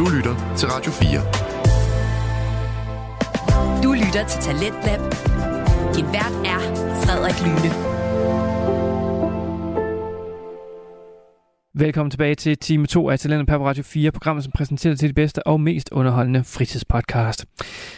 Du lytter til Radio 4. Du lytter til Talentlab. Din vært er Frederik Lyne. Velkommen tilbage til time 2 af Talentet på Radio 4, programmet som præsenterer til det bedste og mest underholdende fritidspodcast.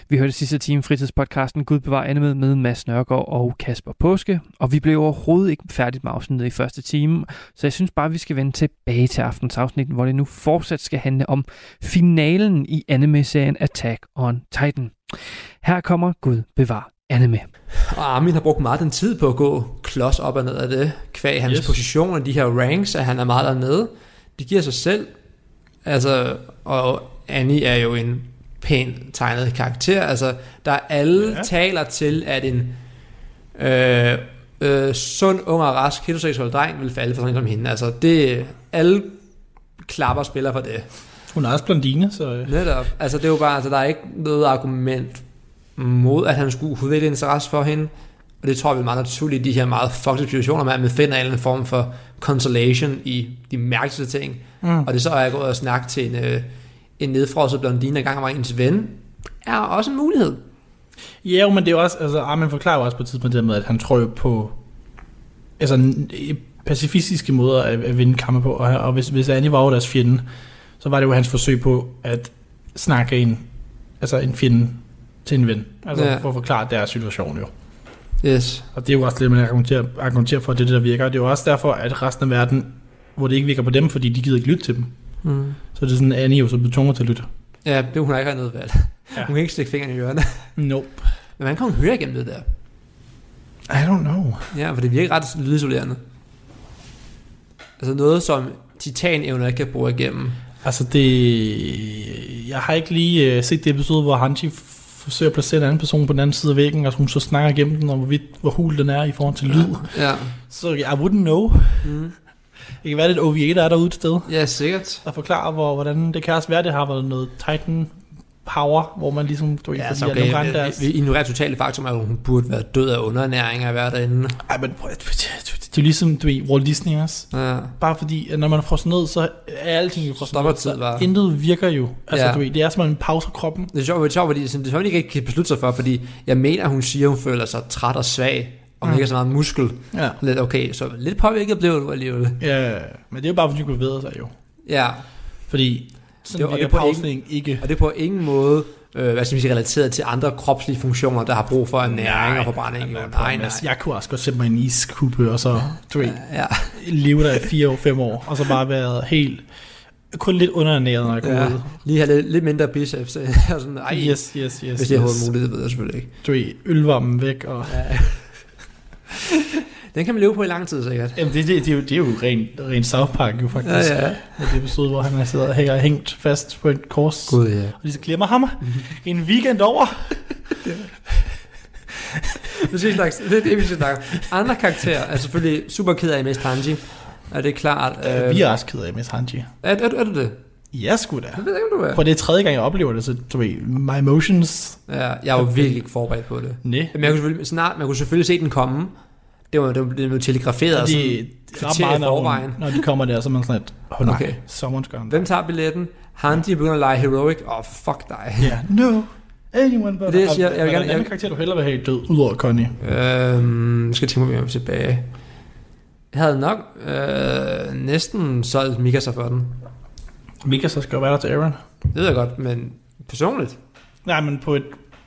Vi hørte sidste time fritidspodcasten Gud bevar Anne med Mads Nørgaard og Kasper Påske, og vi blev overhovedet ikke færdigt med afsnittet i første time, så jeg synes bare, vi skal vende tilbage til aftens afsnit, hvor det nu fortsat skal handle om finalen i anime-serien Attack on Titan. Her kommer Gud bevar anime. Og Armin har brugt meget den tid på at gå klods op og ned af det, kvæg hans yes. Position og de her ranks, at han er meget dernede. Det giver sig selv. Altså, og Annie er jo en pæn tegnet karakter. Altså, der er alle ja. Ja. taler til, at en øh, øh, sund, ung og rask heteroseksuel dreng vil falde for sådan en som hende. Altså, det, alle klapper spiller for det. Hun er også blondine, så... øh, Netop. Altså, det er jo bare, altså, der er ikke noget argument mod, at han skulle udvikle interesse for hende. Og det tror jeg vil meget naturligt i de her meget fucked situationer, med at man finder en eller anden form for consolation i de mærkeligste ting. Mm. Og det så er jeg gået og snakket til en, øh, en nedfrosset blondine, der gang var ens ven, er også en mulighed. Ja, jo, men det er også... Altså, Armin forklarer jo også på et tidspunkt det med, at han tror jo på... Altså, pacifistiske måder at, at vinde kampe på. Og, og hvis, hvis Annie var jo deres fjende, så var det jo hans forsøg på at snakke en, altså en fjende til en ven. Altså, Ja. for at forklare deres situation jo. Yes. Og det er jo også det, man argumenterer, argumenterer for, at det er det, der virker. Det er jo også derfor, at resten af verden, hvor det ikke virker på dem, fordi de gider ikke lytte til dem. Mm. Så det er sådan, at Annie jo så bliver tvunget til at lytte. Ja, det hun har ikke have noget valg. Ja. Hun kan ikke stikke fingeren i ørerne. Nope. Men man kan hun høre igennem det der. I don't know. Ja, for det virker ret lydisolerende. Altså noget, som titanevner ikke kan bruge igennem. Altså det... Jeg har ikke lige uh, set det episode, hvor Hanji forsøger at placere en anden person på den anden side af væggen, og hun så snakker igennem den, og hvorvidt, hvor hul den er i forhold til lyd. Ja. Så I wouldn't know. Mm. Det kan være, det er et OVA, der er derude et sted, Ja, sikkert. der forklarer, hvor, hvordan det kan også være, det har været noget Titan power, hvor man ligesom... Du Ja, fordi så at okay. Vi, deres- vi ignorerer totalt faktum, at hun burde være død af underernæring af være derinde. Ej, men det er ligesom, du ved, Walt Disney også. Ja. Bare fordi, når man frosset ned, så er alting jo frosset Stopper ned. tid, bare. Intet virker jo. Altså, Ja. du ved, det er som en pause af kroppen. Det er sjovt, det er sjovt fordi det er sjovt, ikke kan beslutte sig for, fordi jeg mener, hun siger, hun føler sig træt og svag, og hun Mm. ikke så meget muskel. Ja. Lidt okay, så lidt påvirket blev du alligevel. ja, men det er jo bare, fordi du bevæger sig jo. Ja, Fordi sådan Det og det er på pausning ikke. og det er på ingen måde, øh, hvad skal vi sige, relateret til andre kropslige funktioner, der har brug for næring og forbrænding. Jo. Nej, nej. Jeg kunne også godt sætte mig i en iskube, og så du ved, Ja, leve der i fire år, fem år, og så bare været helt, kun lidt underernæret, når jeg kommer ja. ud. Lige have lidt, lidt mindre biceps. og sådan, ej, Yes, yes, yes. hvis det er yes. overhovedet muligt, det ved jeg selvfølgelig ikke. Du ved, ølvarmen væk, og... Ja. Den kan man leve på i lang tid, sikkert. Jamen, det, det, det, er jo, det er jo rent, rent South Park, jo faktisk. Ja, ja. Det episode, hvor han er sidder hænger hængt fast på et kors. Gud, ja. Og de så glemmer ham en weekend over. Det, snakke, det er det, vi skal snakke. Andre karakterer er selvfølgelig super ked af Miss Tanji. Og det er klart. Øh, Vi er også ked af Miss Hanji. er, er, er, du det? Ja, sgu da. Jeg ved ikke, om du er. For det er tredje gang, jeg oplever det, så du ved, my emotions... Ja, jeg var virkelig ikke forberedt på det. Næ. Men jeg kunne selvfølgelig, snart, man kunne selvfølgelig se den komme. Det var, det var telegraferet Og de, i meget, når, forvejen. hun- når de kommer der, så er man sådan lidt, oh nej, Okay. someone's gone. Hvem tager billetten? Hanji begynder at lege heroic. Åh, oh, fuck dig. Ja, no, anyone but... Det jeg siger. Jeg vil Er gerne- jeg- karakter, du hellere vil have død, udover Connie? Øhm, jeg skal tænke mig, jeg er tilbage. Jeg havde nok øh, næsten solgt Mikasa for den. Mika så skal jo være der til Aaron. Det ved jeg godt, men personligt. Nej, men på et,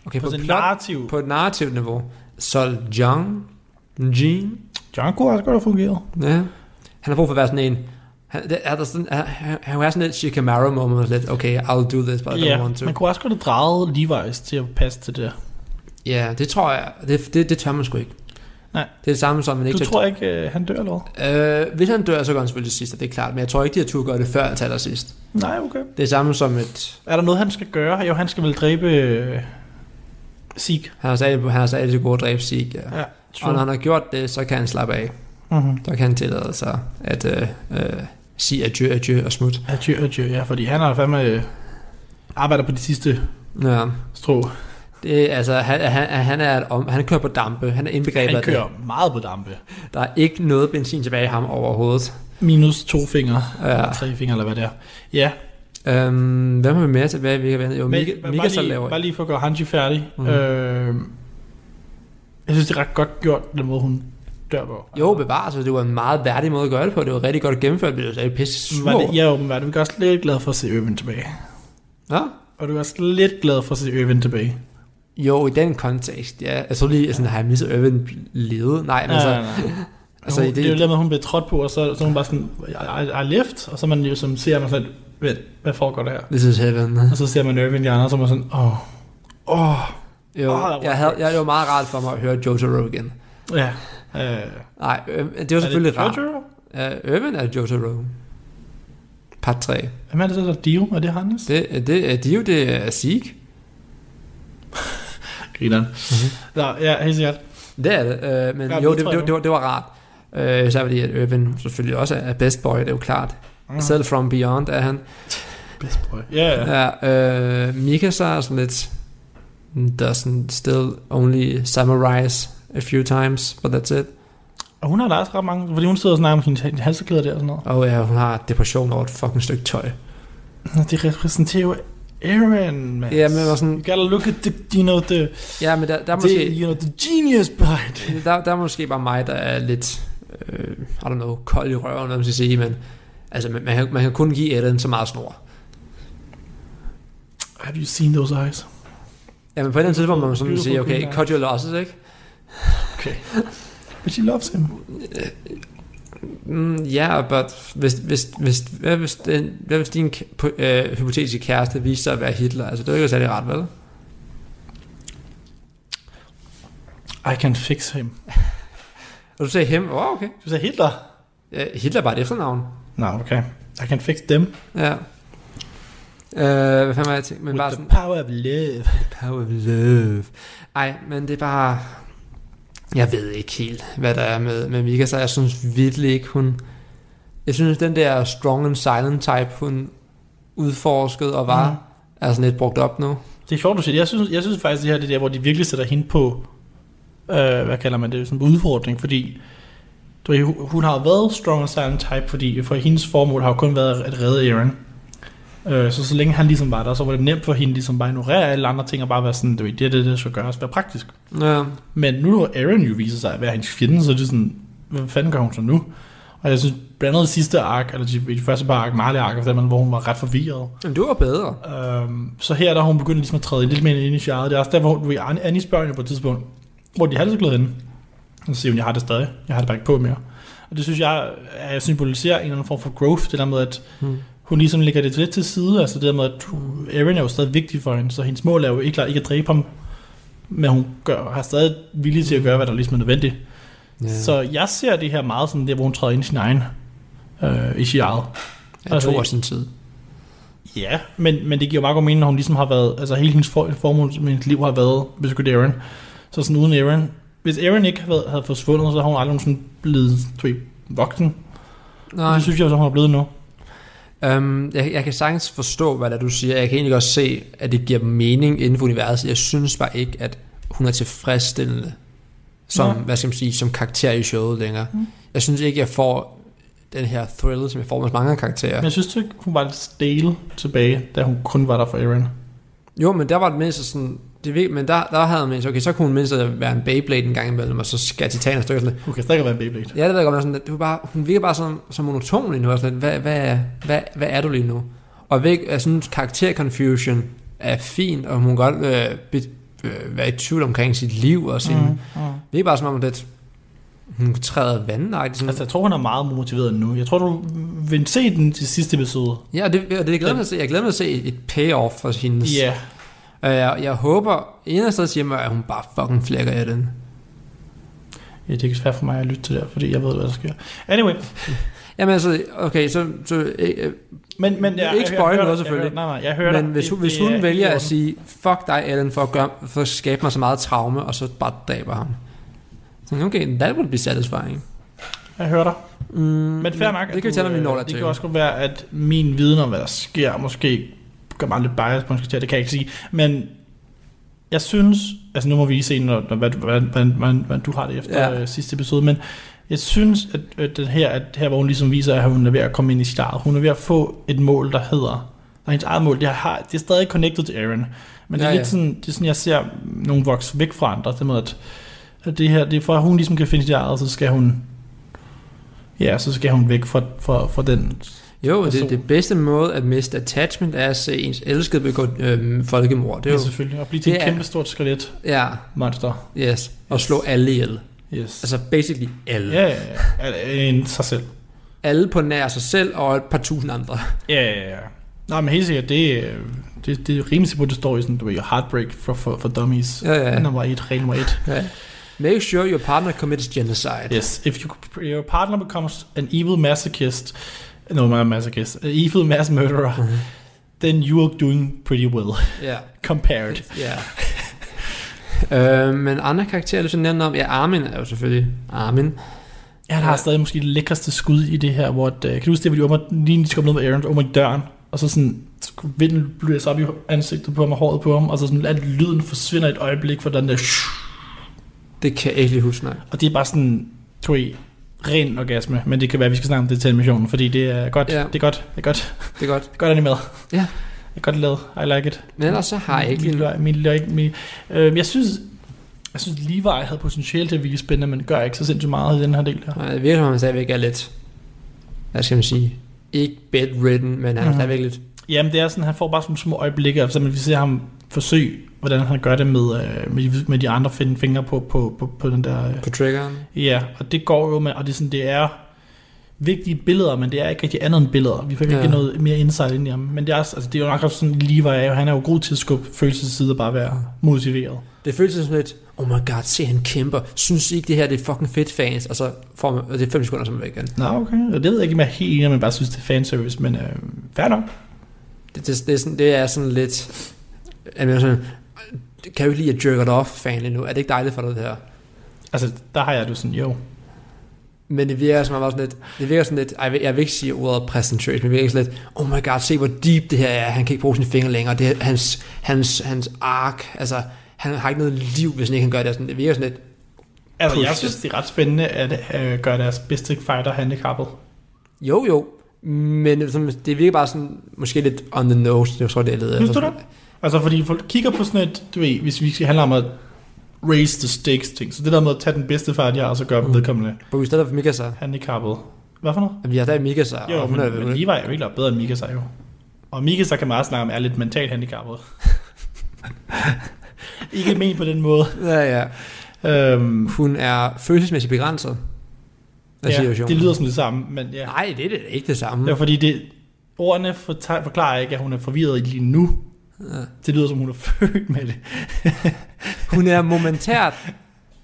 Okay, på på, et narrativ. på et narrativt niveau. Sol Jung, Jean, John kunne også godt have fungeret. ja. Han har brug for at være sådan en, han, det, er der sådan, han, han, han er sådan lidt Shikamaru moment, lidt, okay, I'll do this, but I don't Ja, want to. man kunne også godt have drejet Levi's til at passe til det. Ja, det tror jeg, det, det, det tør man sgu ikke. Nej. Det er det samme som, man ikke Du tror ikke, uh, han dør eller hvad? Øh, hvis han dør, så går han selvfølgelig sidst, det er klart. Men jeg tror ikke, de har tur gøre det før til allersidst. Nej, okay. Det er samme som et... Er der noget, han skal gøre? Jo, han skal vel dræbe uh, Sieg. Han har sagt, han har sagt, at det gode dræbe sig. Ja. Ja, Og når han har gjort det, så kan han slappe af. Mm-hmm. Så kan han tillade sig at øh, øh, sige adieu, adieu og smut. Adieu, adieu, ja, fordi han har fandme øh, arbejder på de sidste Ja. strå. Det, altså, han, han, han, er om, han kører på dampe. Han er indbegrebet Han af det. kører meget på dampe. Der er ikke noget benzin tilbage i ham overhovedet. Minus to fingre, Ja. tre fingre, eller hvad det er. Ja, Øhm, hvem har vi mere til? Hvad vi kan vente? Jo, Men, Mika, Mika bare, så lige, laver bare lige for at gøre Hanji færdig. Mm. Øh, jeg synes, det er ret godt gjort, den måde, hun dør på. Jo, bevares, så det var en meget værdig måde at gøre det på. Det var rigtig godt gennemført, men det var pisse sur. Var det, ja, åbenbart. Du er også lidt glad for at se Øven tilbage. Ja? Og du er også lidt glad for at se Øven tilbage. Jo, i den kontekst, ja. Jeg tror lige, sådan, har jeg misset Irvin levet? Nej, men Nej, så... nej, nej. Altså, hun, det, det er jo det, med, at hun bliver trådt på, og så, så hun bare sådan, I, I, left, og så man jo som ser man sådan, hvad, hvad foregår der her? this is heaven. Og så ser man Irvin i andre, og så er man sådan, åh, oh, åh, oh, Jo, var jeg, havde, jeg, det var meget rart for mig at høre Jotaro igen. ja. Øh, Nej, øh, det var selvfølgelig rart. det Jojo? Uh, Irvin er Jotaro. Part 3. Hvem er det så, der er Dio? Er det hans? Det, det, er de jo det er Zeke. Grineren. Mhm. Nå, ja, helt sikkert. Det er det. Uh, men Ja, jo, det det, det, var, det var rart. Uh, så fordi, at Irvin selvfølgelig også er best boy, det er jo klart. Mm. Selv from beyond er han. Best boy. Ja, ja. Ja, uh, Mikasa er sådan lidt... Doesn't still only summarize a few times, but that's it. Og hun har da også ret mange, fordi hun sidder og snakker om hendes halseklæder der og sådan noget. Og ja, hun har depression over et fucking stykke tøj. Det repræsenterer jo Aaron, man. Ja, men var sådan, You gotta look at the, you know, the, ja, men der, der, er the, måske, you know, the genius it. der, der er måske bare mig, der er lidt, øh, I don't know, kold i røven, hvad man skal sige, men altså, man, man, kan, man kan kun give Ellen så meget snor. Have you seen those eyes? Ja, men på et eller andet tidspunkt må man sådan sige, okay, cut your losses, ikke? Okay. But she loves him. Mm, ja, yeah, but hvis, hvis, hvis, hvad, hvis, den, hvad hvis din øh, hypotetiske kæreste viser sig at være Hitler? Altså, det er jo ikke særlig rart, vel? I can fix him. Og du sagde him, oh, okay. Du sagde Hitler? Ja, Hitler er bare et efternavn. Nå, okay. I can fix them. Ja. Øh, hvad fanden var jeg tænkt? Men With bare the sådan, power of love. power of love. Ej, men det er bare... Jeg ved ikke helt, hvad der er med, med Mika, så jeg synes virkelig ikke, hun... Jeg synes, den der strong and silent type, hun udforskede og var, Mhm. er sådan lidt brugt op nu. Det er sjovt, du siger. Jeg synes, jeg synes faktisk, det her det er der, hvor de virkelig sætter hende på, øh, hvad kalder man det, sådan en udfordring, fordi du hun- har været strong and silent type, fordi for hendes formål har jo kun været at redde Aaron. Øh, så så længe han ligesom var der, så var det nemt for hende ligesom bare at ignorere alle andre ting og bare være sådan, det er det, det skal gøres, være praktisk. Ja. Men nu når Aaron jo viser sig at være hendes fjende, så er det sådan, hvad fanden gør hun så nu? Og jeg synes blandt andet sidste ark, eller de, de første par ark, Marley ark, hvor hun var ret forvirret. Men du var bedre. Øhm, så her der hun begyndt ligesom at træde lidt mere ind i sjaret. Det er også der, hvor du Annie spørger på et tidspunkt, hvor de har så henne. Så siger hun, jeg har det stadig. Jeg har det bare ikke på mere. Og det synes jeg, jeg symboliserer en eller anden form for growth. Det der med, at Hmm. Hun ligesom lægger det lidt til side. Altså det der med, at Erin er jo stadig vigtig for hende. Så hendes mål er jo ikke, klart ikke at dræbe ham. Men hun gør, har stadig vilje til at gøre, hvad der ligesom er nødvendigt. Ja. Så jeg ser det her meget sådan, der hvor hun træder ind i sin egen øh, i sjaret. jeg altså, tog også sin tid. Ja, men, men det giver meget god mening, når hun ligesom har været, altså hele hendes for, formål med hendes liv har været beskytte Aaron. Så sådan uden Aaron, hvis Aaron ikke havde, havde forsvundet, så har hun aldrig sådan blevet du ved, voksen. Nej. Og det synes jeg, så hun er blevet nu. Um, jeg, jeg kan sagtens forstå, hvad der du siger. Jeg kan egentlig godt se, at det giver mening inden for universet. Jeg synes bare ikke, at hun er tilfredsstillende som, Ja. hvad skal man sige, som karakter i showet længere. Mm. Jeg synes ikke, jeg får den her thrill, som jeg får med mange karakterer. Men jeg synes ikke, hun var lidt stale tilbage, da hun kun var der for Aaron. Jo, men der var det mindst sådan... Det, ved- men der, der havde man okay, så kunne hun mindst være en Beyblade en gang imellem, og så skal titaner stykker sådan. Hun kan stadig være en Beyblade. Ja, det ved jeg godt, men sådan, det var bare, hun virker bare sådan, så monoton lige nu, og sådan lidt, hvad, hvad, hvad, hvad er du lige nu? Og væk, jeg synes, karakter-confusion er fint, og hun kan godt øh, be, øh, være i tvivl omkring sit liv og sin... Mm. Mm. Det er bare som om, at hun træder vandet. Sådan. Altså, jeg tror, hun er meget motiveret nu. Jeg tror, du vil se den til sidste episode. ja, og det, og det glæder mig at se. Jeg glæder mig at se et, et payoff for hendes... Ja. Og jeg, jeg håber, en af stedet siger mig, at hun bare fucking flækker af den. ja, det er ikke svært for mig at lytte til det, fordi jeg ved, hvad der sker. Anyway, Jamen altså, okay, så... så øh, men, men Ikke jeg, spoil jeg, noget, dig. Jeg selvfølgelig. hører- Nej, nej, jeg hører men dig. hvis, Det- hvis det hun er vælger i at sige, fuck dig, Ellen, for at, gøre, for at skabe mig så meget traume, og så bare dræber ham. Så okay, that would be satisfying. Jeg hører dig. Mm, Men fair nok. Det kan vi vi øh, når Det kan også godt være, at min viden om, hvad der sker, måske gør mig lidt bias på en karakter, det kan jeg ikke sige. Men jeg synes, altså nu må vi lige se, når, når, hvad, hvad, hvad, hvad, hvad du har det efter Ja. øh, sidste episode, men jeg synes, at, at, den her, at her, hvor hun ligesom viser, at hun er ved at komme ind i sit eget, hun er ved at få et mål, der hedder og hendes eget mål, det, har, det er stadig connected til Aaron. Men det er Ja, ja, ja. lidt sådan, det er sådan, jeg ser nogle vokse væk fra andre, det med, at, at det her, det er for, at hun ligesom kan finde sit eget, så skal hun, ja, så skal hun væk fra, fra, fra den. Jo, person. det, det bedste måde at miste attachment er at se ens elskede begå øhm, folkemord. Det er jo, selvfølgelig, at blive til et kæmpe stort skelet ja, monster. yes. Og slå alle ihjel. Yes. Altså basically alle. Ja, ja, ja. En sig selv. Alle på nær sig selv og et par tusind andre. Ja, ja, ja. Nej, men helt sikkert, det, er- det, det er rimelig sikkert, det står i sådan, du ved, heartbreak for, for, for dummies. Ja, ja. Nummer et, regel nummer et. Ja. Make sure your partner commits genocide. Yes, if you, your partner becomes an evil masochist, no, not a masochist, an evil mass murderer, Mhm. then you are doing pretty well, Ja. compared. Ja. øh, men andre karakterer, du så nævnte om, ja, Armin er jo selvfølgelig Armin. Han har Ja. stadig måske det lækreste skud i det her, hvor, at, øh, kan du huske det, hvor de åbner, lige de skal ned med Aaron, åbner døren, og så sådan, så vinden blæser op i ansigtet på ham og håret på ham, og så sådan, at lyden forsvinder et øjeblik for den der, Det kan jeg ikke lige huske, nej. og det er bare sådan, tror ren orgasme, men det kan være, at vi skal snakke om det til animationen, fordi det er godt, Ja. det er godt, det er godt, Det er godt. det er godt animeret. Ja. Det er godt lavet, I like it. Men ellers så har jeg ikke min, min, min, min, øh, Jeg synes, jeg synes Levi havde potentiale til at virke spændende, men gør ikke så sindssygt meget i den her del her. Nej, Det virker som om, han stadigvæk er lidt... Hvad skal man sige? Ikke bedridden, men han er Mhm. stadigvæk lidt... Jamen det er sådan, han får bare sådan nogle små øjeblikke, og så vi ser ham forsøge, hvordan han gør det med, øh, med, de, med de andre fin- fingre på, på, på, på den der... Øh. På triggeren. Ja, og det går jo med, og det er sådan, det er vigtige billeder, men det er ikke rigtig andet end billeder. Vi får ikke Ja. ja. noget mere insight ind i ham. Men det er, altså, det er jo nok også sådan, Levi er jo, han er jo god til at skubbe følelsessider og bare være motiveret. Det føles som lidt, oh my god, se han kæmper. Synes I ikke, det her det er fucking fedt, fans? Og så får man, og det er fem sekunder, som er væk igen. Nå, okay. Og det ved jeg ikke, om jeg er helt enig, jeg bare synes, det er fanservice, men øh, fair nok. Det, det, det, er sådan, det er sådan lidt... Er man sådan, kan du ikke lide at jerk it off fan lige nu? Er det ikke dejligt for dig, det her? Altså, der har jeg det sådan, jo. Men det virker som om sådan lidt, det virker sådan lidt, jeg vil, jeg vil ikke sige ordet præsentøs, men det virker sådan lidt, oh my god, se hvor deep det her er, han kan ikke bruge sine fingre længere, det er hans, hans, hans ark, altså, han har ikke noget liv, hvis han ikke kan gøre det, sådan, det virker sådan lidt, Altså, Push jeg synes, det er ret spændende at øh, gøre deres bedste fighter handicappet. jo jo, men det, sådan- det virker bare sådan, måske lidt on the nose, jeg tror det er lidt. Synes du det? Altså, fordi folk kigger på sådan et, du ved, hvis vi skal handle om at raise the stakes ting, så det der med at tage den bedste fighter, og så gøre Mm. vedkommende For vi stedet for Mikasa, handicappet. Hvad for noget? vi har stadig Mikasa, Jo, og hun men, er, men Levi er jo ikke bedre end Mikasa jo. Og Mikasa kan også snakke om, er lidt mentalt handicappet. ikke men på den måde. ja, ja, Øhm, hun er følelsesmæssigt begrænset. af ja, situationen. det lyder som det samme, men ja. Nej, det er det ikke det samme. Ja, fordi det, ordene fortæ- forklarer ikke, at hun er forvirret lige nu. Ja. Det lyder som, hun er født med det. Hun er momentært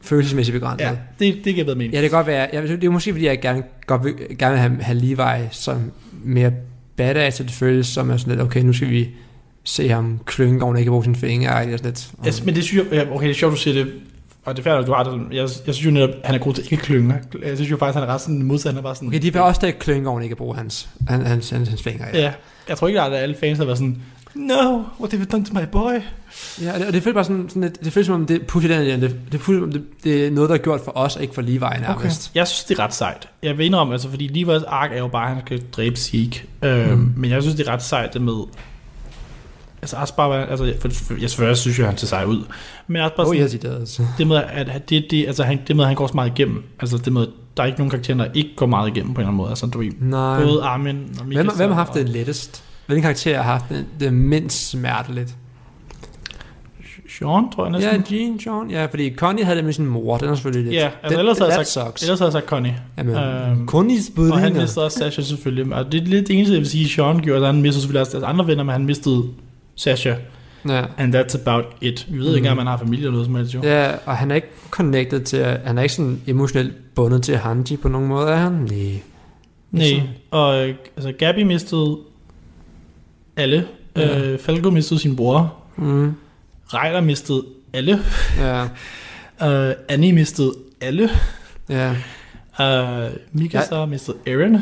følelsesmæssigt begrænset. Ja, det, det giver bedre mening. Ja, det kan godt være. Jeg, det er måske, fordi jeg gerne, godt vil, gerne vil have, have Levi som mere badass, så det føles som er sådan lidt, okay, nu skal vi se ham klynge, og ikke kan bruge sine fingre. Er sådan lidt, Ja. Altså, men det synes jeg, okay, det er sjovt, du siger det, og det er færdigt, at du har det. Jeg, jeg synes jo netop, han er god til ikke at klynge. Jeg synes jo faktisk, han er ret sådan modsat. Han er bare sådan, Okay, de vil også stadig klynge, og ikke kan bruge hans, hans, hans, hans, hans fingre. Ja, Ja, jeg tror ikke, at alle fans har været sådan, No, what have you done to my boy? ja og det, og det føles bare sådan, sådan lidt, det føles som om, det pusher den igen. Det, det, føles, som om det, det er noget, der er gjort for os, og ikke for Levi nærmest. Jeg synes, det er ret sejt. Jeg vil indrømme, altså, fordi Levi's ark er jo bare, at han kan dræbe Zeke. Øhm, Mm. Men jeg synes, det er ret sejt, det med... Altså, også bare, altså, for, for, jeg selvfølgelig synes jo, han ser sej ud. Men også bare Åh, sådan, oh, yes, det altså. det med, at det, det, altså, han, det med, at han går så meget igennem. Altså, det med, der er ikke nogen karakterer, der ikke går meget igennem på en eller anden måde. Altså, du Nej. både Armin og Mikasa. Hvem, hvem har haft det lettest? Hvilken karakter har haft det, det mindst smerteligt? Sean, tror jeg Ja, næsten. Jean, John. Ja, fordi Connie havde det med sin mor. Den er selvfølgelig lidt... Ja, altså, den, ellers havde jeg sagt- sucks. Ellers havde jeg sagt Connie. Jamen, Øhm, Connies Og han mistede også Sasha selvfølgelig. Og det er lidt det eneste, jeg vil sige, Sean gjorde. Han mistede selvfølgelig også deres andre venner, men han mistede Sasha. Ja. And that's about it. Vi ved ikke Mhm. engang, om han har familie eller noget som helst, jo. ja, og han er ikke connected til... Han er ikke sådan emotionelt bundet til Hanji på nogen måde, er han? Nej. Nej, og øh, altså, Gabby mistede alle. Ja. Øh, Falco mistede sin bror. Mm. Ryder mistede alle. Ja, Øh, Annie mistede alle. ja. Øh, Mikasa ja. mistede Aaron.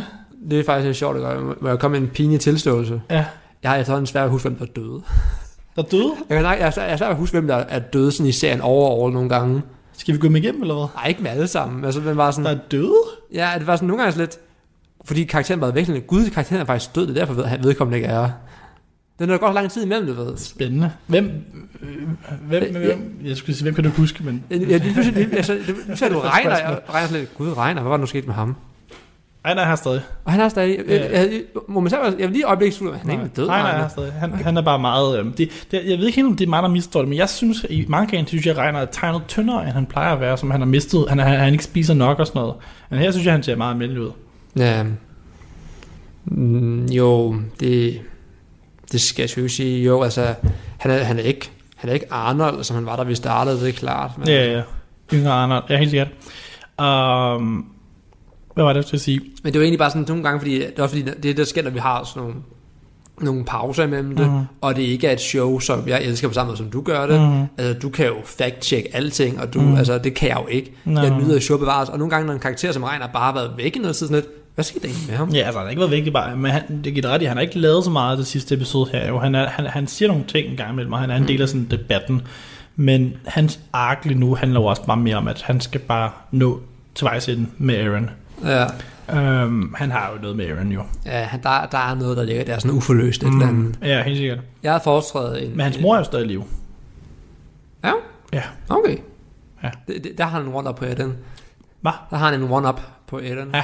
Det er faktisk lidt sjovt at gøre. Må jeg komme med en pinlig tilståelse? Ja. Jeg har efterhånden svært at huske, hvem der døde. Der døde. Jeg, kan, jeg, er svært- jeg er svært at huske, hvem der er døde sådan i serien overall nogle gange. Skal vi gå med igennem, eller hvad? Nej, ikke med alle sammen. Altså, men bare sådan... Der er døde? Ja, det var sådan nogle gange lidt... Fordi karakteren var væk. Gud, karakteren er faktisk død, det er derfor, ved- han vedkommende ikke er. Den er godt lang tid imellem, du ved. Spændende. Hvem, øh, hvem, Øh, hvem, jeg skulle sige, hvem kan du huske, men Ja, det er pludselig, altså, det, nu ser du Det er regner, jeg regner lidt, gud regner, hvad var der nu sket med ham? Han er stadig. Og han er stadig, Ja. jeg, jeg, må man sige, jeg vil lige øjeblik slutte, han er ikke død, han regner. er stadig. Han, han er bare meget... Øh, det, det, jeg ved ikke helt, om det er mig, der misforstår det, men jeg synes, i mangaen synes jeg, regner er tegnet tyndere, end han plejer at være, som han har mistet. Han, han, han ikke spiser nok og sådan noget. Men her synes jeg, han ser meget almindelig ud. Ja. Mm, jo, det, det skal jeg ikke sige. Jo, altså, han er, han er ikke, han er ikke Arnold, som han var, da vi startede, det er klart. Men, Ja, ja. Yngre Arnold. Ja, helt sikkert. Um, hvad var det, jeg skulle sige? Men det jo egentlig bare sådan nogle gange, fordi det er fordi, det der sker, når vi har sådan nogle, nogle pauser imellem det, Mhm. og det ikke er et show, som jeg elsker på samme måde, som du gør det. Mhm. Altså, du kan jo fact-check alting, og du, Mhm. altså, det kan jeg jo ikke. Nå. Jeg nyder, at show bevares, og nogle gange, når en karakter som Regner bare har været væk i noget tid, sådan lidt, hvad skete der egentlig med ham? Ja, altså han har ikke været vigtig bare, men han, det giver ret i, han har ikke lavet så meget det sidste episode her. Jo. Han, er, han, han siger nogle ting en gang imellem, og han er en del af sådan debatten. Men hans ark lige nu handler jo også bare mere om, at han skal bare nå til vejs enden med Aaron. Ja, Um, han har jo noget med Aaron jo. ja der, der er noget, der ligger der er sådan uforløst et eller andet. Ja, helt sikkert. Jeg har foretrædet en... Men hans mor er jo stadig i live. Ja, Ja. okay. Ja. Det, det, der har han en one-up på Eden. Hvad? Der har han en one-up på Eden. Ja.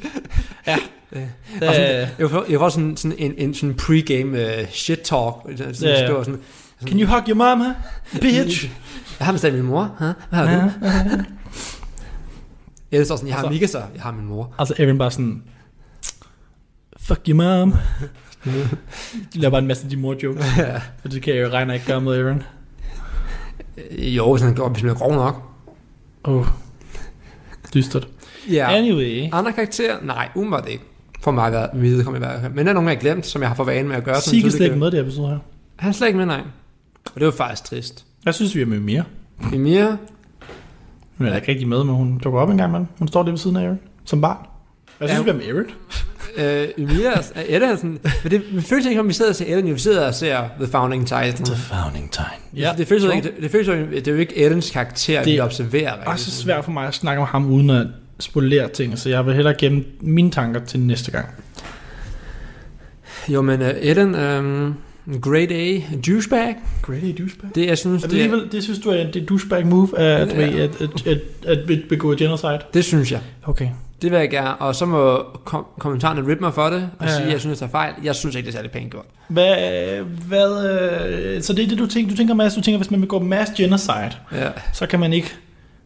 ja. Det, Øh, og sådan, jeg får, jeg får sådan, sådan en, en sådan pre-game uh, shit talk. Sådan, ja. det var sådan, Can you hug your mama? Bitch! Jeg har bestemt min mor. Huh? Hvad har du? Jeg står sådan, jeg har Altså- Mikasa, jeg har min mor. Altså Aaron bare sådan, fuck your mom. De laver bare en masse af de mor jokes, Ja. for det kan jeg jo regne ikke gøre med Aaron. jo, hvis han går, hvis han er grov nok. Oh, dystert. Ja. Anyway, Andre karakterer? Nej, umiddelbart ikke. For mig kommer i hvert fald. Men der er nogen, jeg har glemt, som jeg har for vane med at gøre. Sig er slet ikke med det episode her. Han er slet ikke med, nej. Og det var faktisk trist. Jeg synes, vi er med mere. Emir, Hun er ikke rigtig med, men hun dukker op en gang med. Hun står lige ved siden af Aaron, som barn. Jeg synes, Ja. vi er med Aaron. Øh, Emir, er Edda er sådan... Men det, det føles ikke, som vi sidder og ser Ellen, vi sidder og ser The Founding Titan. founding time. Ja, det, føles jo ikke, det, det føles jo, det er jo ikke Ellens karakter, Det vi er observerer. Det er også svært for mig at snakke om ham, uden at spolere ting, så jeg vil hellere gemme mine tanker til næste gang. Jo, men uh, Ellen, um, grade A, douchebag, Great douchebag. det jeg synes, Er det, det, det synes du er det douchebag move, at, Ja. at, at, at, at begå genocide? det synes jeg. Okay. Det vil jeg gerne, og så må kom- kommentarerne rip mig for det, og Ja, sige, at jeg synes, jeg tager fejl. Jeg synes ikke, det er særlig pænt gjort. Hvad, hvad, øh, så det er det, du tænker, du tænker, Mads, du tænker, hvis man begår mass genocide, Ja. så kan man ikke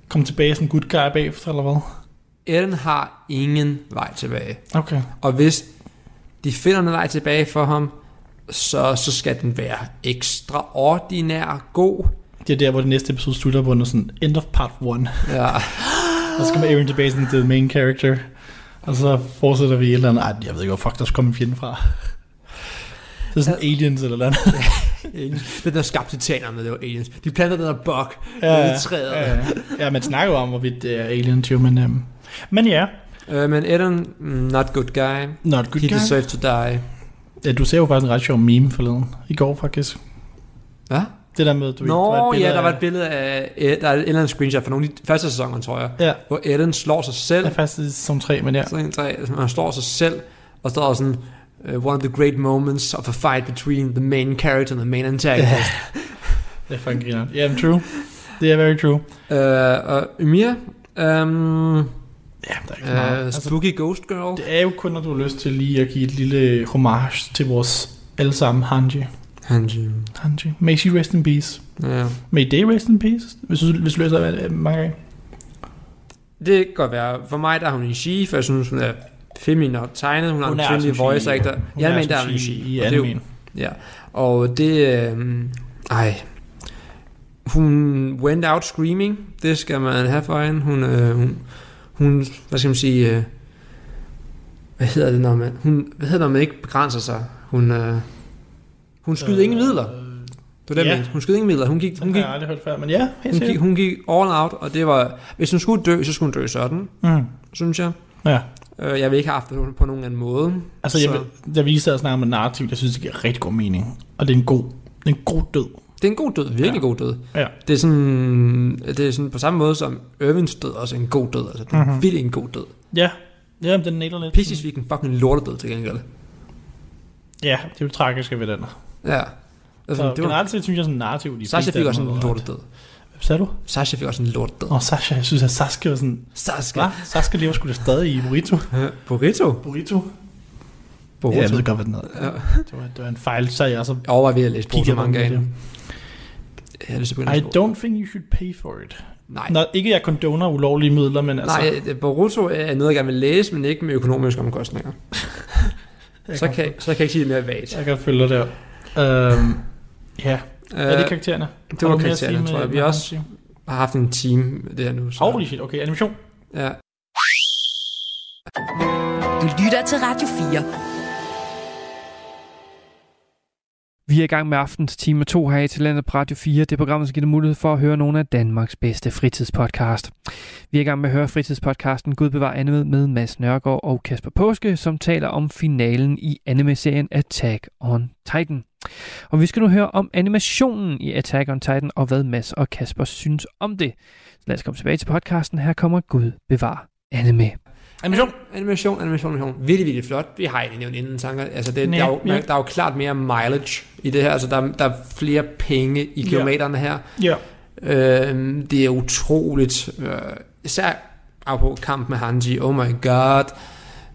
komme tilbage som good guy bagefter, eller hvad? Ellen har ingen vej tilbage. Okay. Og hvis de finder en vej tilbage for ham, så, så skal den være ekstraordinær god. Det er der, hvor det næste episode slutter, den er sådan, end of part 1. Ja. Og så kommer Aaron tilbage som the main character. Og så fortsætter vi et eller andet. Ej, jeg ved ikke, hvor fuck der skal komme en fjende fra. Det er sådan aliens eller noget. Den der skabte titanerne, det var aliens. De plantede den der bug Ja, ja, i træet. ja, ja. ja, man snakker jo om, hvorvidt det er aliens jo, men, øhm, men ja, Uh, men Eden, mm, not good guy. not good He guy. deserves to die. Ja, du ser jo faktisk en ret sjov meme forleden. I går faktisk. Hvad? Det der med, du Nå, der var et ja, billede der var af- et billede af, der er et eller andet screenshot fra nogle af de første sæsoner, tror jeg, Ja, hvor Eden slår sig selv, det er faktisk som tre, men ja. så en tre, han slår sig selv, og står sådan, uh, one of the great moments of a fight between the main character and the main antagonist. Det er fucking griner. Ja, yeah, true. Det er very true. uh, og Ymir, um, Ja, der er ikke meget. uh, Altså, Spooky Ghost Girl. det er jo kun, når du har lyst til lige at give et lille homage til vores allesammen Hanji. Hanji. Hanji. May she rest in peace. Ja. May they rest in peace, hvis du, hvis du læser øh, mange gange. Det kan godt være. For mig der er hun en she, for jeg synes, hun er feminin og tegnet. Hun har Hun en er kvindelig som voice actor. Hun Jeg mener, der er hun en she. I og det er jo-. Ja, og det... Øh, ej. Hun went out screaming. Det skal man have for hende. Hun, øh, hun, hun hvad skal man sige... Øh, hvad hedder det, når man... Hun, hvad hedder det, når man ikke begrænser sig? Hun, øh, hun skyder øh, ingen midler. Det var det, ja. jeg. Hun skyder ingen midler. Hun gik, Hun hun har gik, jeg aldrig hørt før, men ja, hun gik, hun gik all out, og det var... Hvis hun skulle dø, så skulle hun dø sådan, Mm. synes jeg. Ja. Øh, jeg vil ikke have haft det på nogen anden måde. Altså, jeg, Så- vil, da vi sad og snakkede om narrativ, jeg synes, det giver rigtig god mening. Og det er en god, det er en god død. Det er en god død, virkelig Ja. god død. Ja. Det er sådan, det er sådan på samme måde som Irvins død også en god død. Altså, det er Mhm. mm-hmm. virkelig en god død. Ja, ja den nailer lidt. Fik en fucking lortedød til gengæld. Ja, det er jo tragisk ved den. Ja. Altså, Så det var, generelt set synes jeg sådan narrativ, de Sasha fik også en var lortet død. Hvad sagde du? Sasha fik også en lortet død. Åh, oh, Sasha, jeg synes, at Saskia var sådan... Sasha. Saskia lever sgu da stadig i Burrito. Burrito? Burrito? Burrito. Ja, jeg ved godt, hvad den hedder. Ja. Det var, det var en fejl, så jeg så Jeg overvejer ved at læse Boruto den. ind. Jeg har lyst til I don't think you should pay for it. Nej. Nå, ikke jeg condoner ulovlige midler, men altså... Nej, Boruto er noget, jeg gerne vil læse, men ikke med økonomiske omkostninger. Så kan, kan, så kan jeg ikke sige det mere vagt. jeg kan følge dig der. Øhm, ja, er det Øh, karaktererne? det var karaktererne, tror jeg. Vi også har haft en team det her nu. Så. Holy shit, okay, animation. Ja. Du lytter til Radio 4. Vi er i gang med aftens time 2 her i Talentet på Radio 4. Det er programmet, som giver dig mulighed for at høre nogle af Danmarks bedste fritidspodcast. Vi er i gang med at høre fritidspodcasten Gud bevar anime med Mads Nørgaard og Kasper Påske, som taler om finalen i anime-serien Attack on Titan. Og vi skal nu høre om animationen i Attack on Titan og hvad Mads og Kasper synes om det. Så lad os komme tilbage til podcasten. Her kommer Gud bevar anime. Animation. Animation, animation, animation. Virkelig, virkelig flot. Vi har egentlig nævnt inden tanker. Altså, det, Nej, der, er jo, ja. der er jo klart mere mileage i det her. Altså, der, der er flere penge i kilometerne her. Ja. Øh, det er utroligt. Øh, især på kamp med Hanji. Oh my god.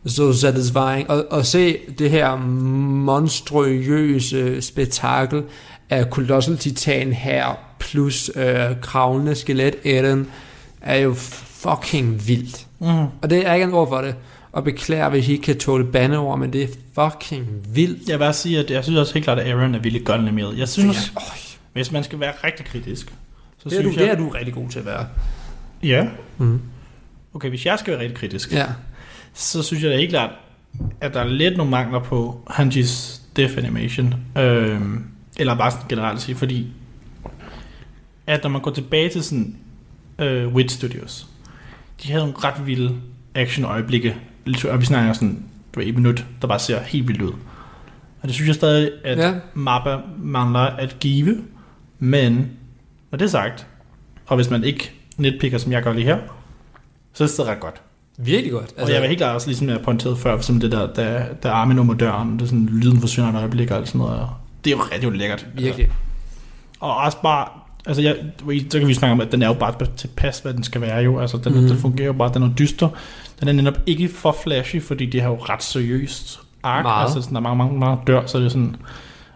So satisfying. Og, og se det her monstrøse spektakel af Colossal Titan her, plus øh, kravlende skelet Eren, er jo fucking vildt. Mm. Og det er ikke en ord for det. Og beklager, hvis I ikke kan tåle bandeord, men det er fucking vildt. Jeg vil også sige, at jeg synes også helt klart, at Aaron er vildt godt animeret. Jeg synes, Ja, hvis man skal være rigtig kritisk, så det, er du, synes det er jeg... du rigtig god til at være. Ja. Mm. Okay, hvis jeg skal være rigtig kritisk, Ja. Så synes jeg da helt klart, at der er lidt nogle mangler på Hanjis Death Animation. Øhm, eller bare sådan generelt sige, fordi at når man går tilbage til sådan øh, Wit Studios, de havde nogle ret vilde action-øjeblikke, og vi snakker sådan, du ved, et minut, der bare ser helt vildt ud. Og det synes jeg stadig, at ja. Mappa mangler at give, men når det er sagt, og hvis man ikke netpicker, som jeg gør lige her, så er det stadig ret godt. Virkelig godt. Altså, og jeg vil helt klart også, ligesom jeg pointeret før, som det der, da, da armen nummer døren, det er sådan, lyden forsvinder et øjeblik og alt sådan noget. og Det er jo rigtig lækkert. Virkelig. Altså, og også bare, altså jeg, så kan vi snakke om, at den er jo bare tilpas, hvad den skal være jo. Altså, den, Mhm. mm. den fungerer jo bare, den er dyster. Den er netop ikke for flashy, fordi det har jo ret seriøst ark. Meget. Altså, sådan, der er mange, mange, mange dør, så det er sådan,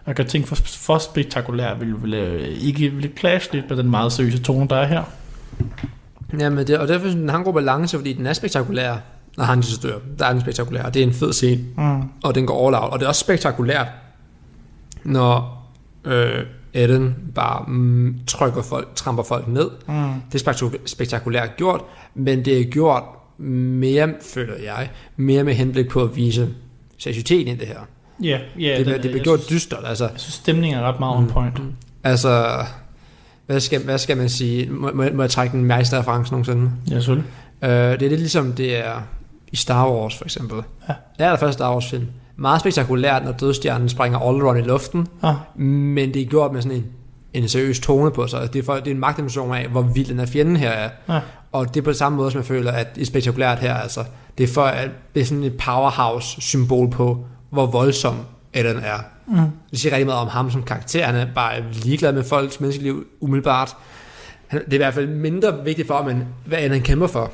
jeg kan tænke for, for spektakulær, vil, vil, vil, ikke vil clash lidt med den meget seriøse tone, der er her. Jamen, det, og derfor synes jeg, den har en god balance, fordi den er spektakulær, når han så dør. Der er den spektakulær, og det er en fed scene, Mm. og den går all out. Og det er også spektakulært, når øh, Eden bare mm, trykker folk, tramper folk ned. Mm. Det er spektak- spektakulært gjort, men det er gjort mere, føler jeg, mere med henblik på at vise seriøsiteten i det her. Ja, det, den det, er- det bliver gjort synes- dystert, altså. Jeg synes, stemningen er ret meget on point. Mm. Altså, hvad skal, hvad skal man sige? Må, må, må jeg trække den mærkeste reference nogensinde? Ja, selvfølgelig. Uh, det er lidt ligesom det er i Star Wars for eksempel. Ja. Det er der første Star Wars film. Meget spektakulært, når dødstjernen springer Alderaan i luften, Ah, men det er gjort med sådan en, en seriøs tone på sig. Det er, for, det er en magtdemonstration af, hvor vild den her fjende her er. Ja. Og det er på samme måde, som jeg føler, at det er spektakulært her, altså. Det er for, at det er sådan et powerhouse-symbol på, hvor voldsom Eden er. Mm. Det siger rigtig meget om ham som karakter. Han er bare ligeglad med folks menneskeliv umiddelbart. Han- Det er i hvert fald mindre vigtigt for ham, end hvad end han kæmper for,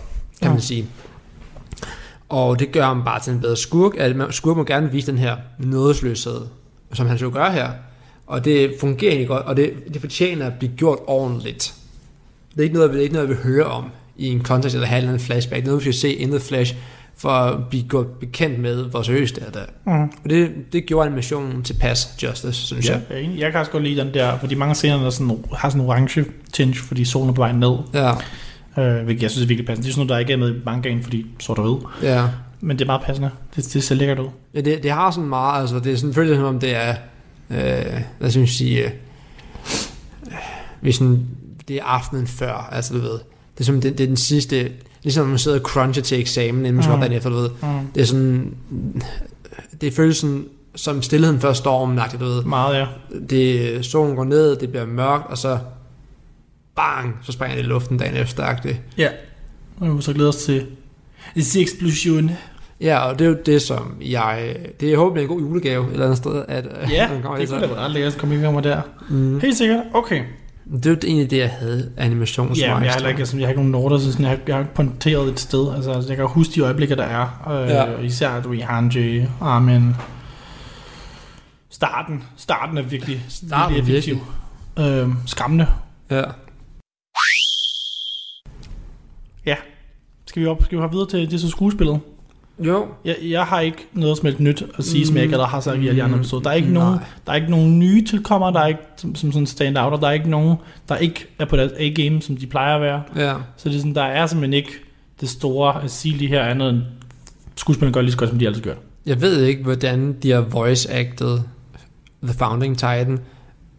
kan Ja. man sige. Og det gør ham bare til en bedre skurk, at man- skurk må gerne vise den her nådesløshed, som han så gør her. Og det fungerer egentlig godt, og det, det fortjener at blive gjort ordentligt. Det er ikke noget, det er ikke noget, jeg vil høre om i en kontekst eller have en flashback. Det er noget, vi skal se in the flash, for at blive gjort bekendt med, hvor seriøst det er der. Mm. Og det, det gjorde animationen til pass justice, synes Ja, jeg. jeg, jeg kan også godt lide den der, fordi mange scener der sådan, har sådan en orange tinge, fordi solen er på vej ned. Ja, Øh, hvilket jeg synes er virkelig passende. Det er sådan noget, der ikke er med i mangaen, fordi sort og hvid. ja. Men det er meget passende. Det, det ser lækkert ud. ja det, det har sådan meget, altså det er sådan, føles som om det er, øh, hvad skal man sige, øh, vi sådan, det er aftenen før, altså du ved. Det er som, det, det er den sidste, ligesom når man sidder og cruncher til eksamen, inden man skal Mm. op dagen efter, du ved. Mm. Det er sådan, det føles sådan, som stillheden før stormen, du ved. Meget, ja. Det, solen går ned, det bliver mørkt, og så bang, så springer det i luften dagen efter, -agtigt. Ja. Og vi må så glæde os til til eksplosion. Ja, og det er jo det, som jeg... Det jeg håber bliver en god julegave et eller andet sted, at Ja, kommer det kunne da være ret lækkert at komme i gang med der. Mm. Helt sikkert. Okay. Det er jo egentlig det, jeg havde animationswise. Ja, men jeg har ikke, altså, jeg har ikke nogen noter, så sådan, jeg, har, jeg har ikke pointeret et sted. Altså, altså, jeg kan huske de øjeblikke, der er. Øh, Ja. ja. Især, du ved, Hanji, Armin. Starten. Starten er virkelig, Starten virkelig effektiv. Øh, skræmmende. Ja. Skal vi, op, skal vi hoppe videre til det så skuespillet? Jo. Jeg, jeg har ikke noget som helst nyt at sige, som jeg ikke allerede har sagt i alle andre Mm, episoder. Der er ikke, nej. nogen, der er ikke nogen nye tilkommer, der er ikke som, som sådan stand out, og der er ikke nogen, der ikke er på deres A-game, som de plejer at være. Ja. Så det er sådan, der er simpelthen ikke det store at sige lige her andet end skuespillerne gør lige så godt, som de altid gør. Jeg ved ikke, hvordan de har voice-acted The Founding Titan,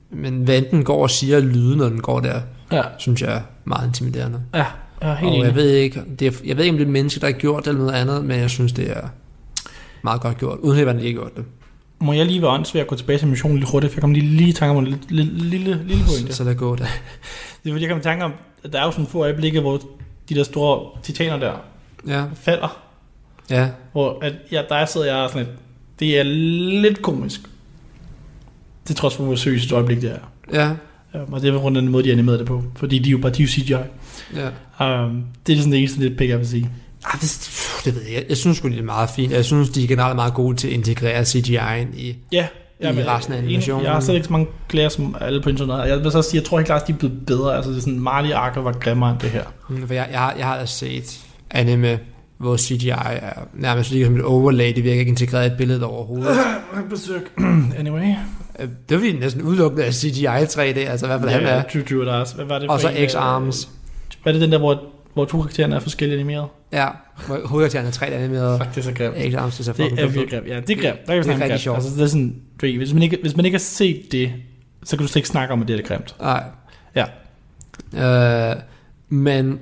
men hvad enten går og siger lyde, når den går der, Ja, synes jeg er meget intimiderende. ja jeg er helt og enig. jeg ved, ikke, det er, jeg ved ikke, om det er et menneske, der har gjort det eller noget andet, men jeg synes, det er meget godt gjort, uden at de ikke har gjort det. Må jeg lige være åndssvær at gå tilbage til missionen lidt hurtigt, for jeg kom lige, lige i tanke om en lille, lille, pointe. Så lad gå der. Det er fordi, jeg kom i tanke om, at der er jo sådan få øjeblikke, hvor de der store titaner der Ja, falder, ja, hvor at, ja, der sidder jeg sådan lidt, det er lidt komisk. Det er trods for, hvor seriøst et øjeblik det er. ja, Ja, og det er rundt den måde, de animerede det på, fordi de er jo bare de er CGI. ja. Um, det er sådan det eneste lidt pick, jeg vil sige. Ah, det, det ved jeg. Jeg synes sgu, det er meget fint. Jeg synes, de er generelt meget gode til at integrere CGI'en i... Ja, I resten af animationen. Jeg har slet ikke så mange klager som alle på internettet. Jeg vil så sige, jeg tror ikke klart, at de er blevet bedre. Altså, det er sådan, Marley Arker var grimmere end det her. Mm, For jeg, jeg, har, jeg har set anime, hvor CGI er nærmest lige som et overlay. Det virker ikke integreret i et billede overhovedet. Besøg. anyway. Øh, det er fordi næsten udelukkende af CGI 3D, altså i hvert fald han er. Der er også. Hvad var det Og så øh, X-Arms. Hvad er det den der, hvor, hvor to karaktererne er forskellige animeret? Ja, hvor hovedkarakteren er 3D animeret. Fuck, det er så grimt. X-Arms, det er så Det fucking er fedt. virkelig grimt. Ja, det er grimt. Der kan vi Det er snakke grimt. sjovt. Altså, det er sådan, du ved, hvis man, ikke, hvis man ikke har set det, så kan du slet ikke snakke om, at det er grimt. Nej. Ja. Øh, men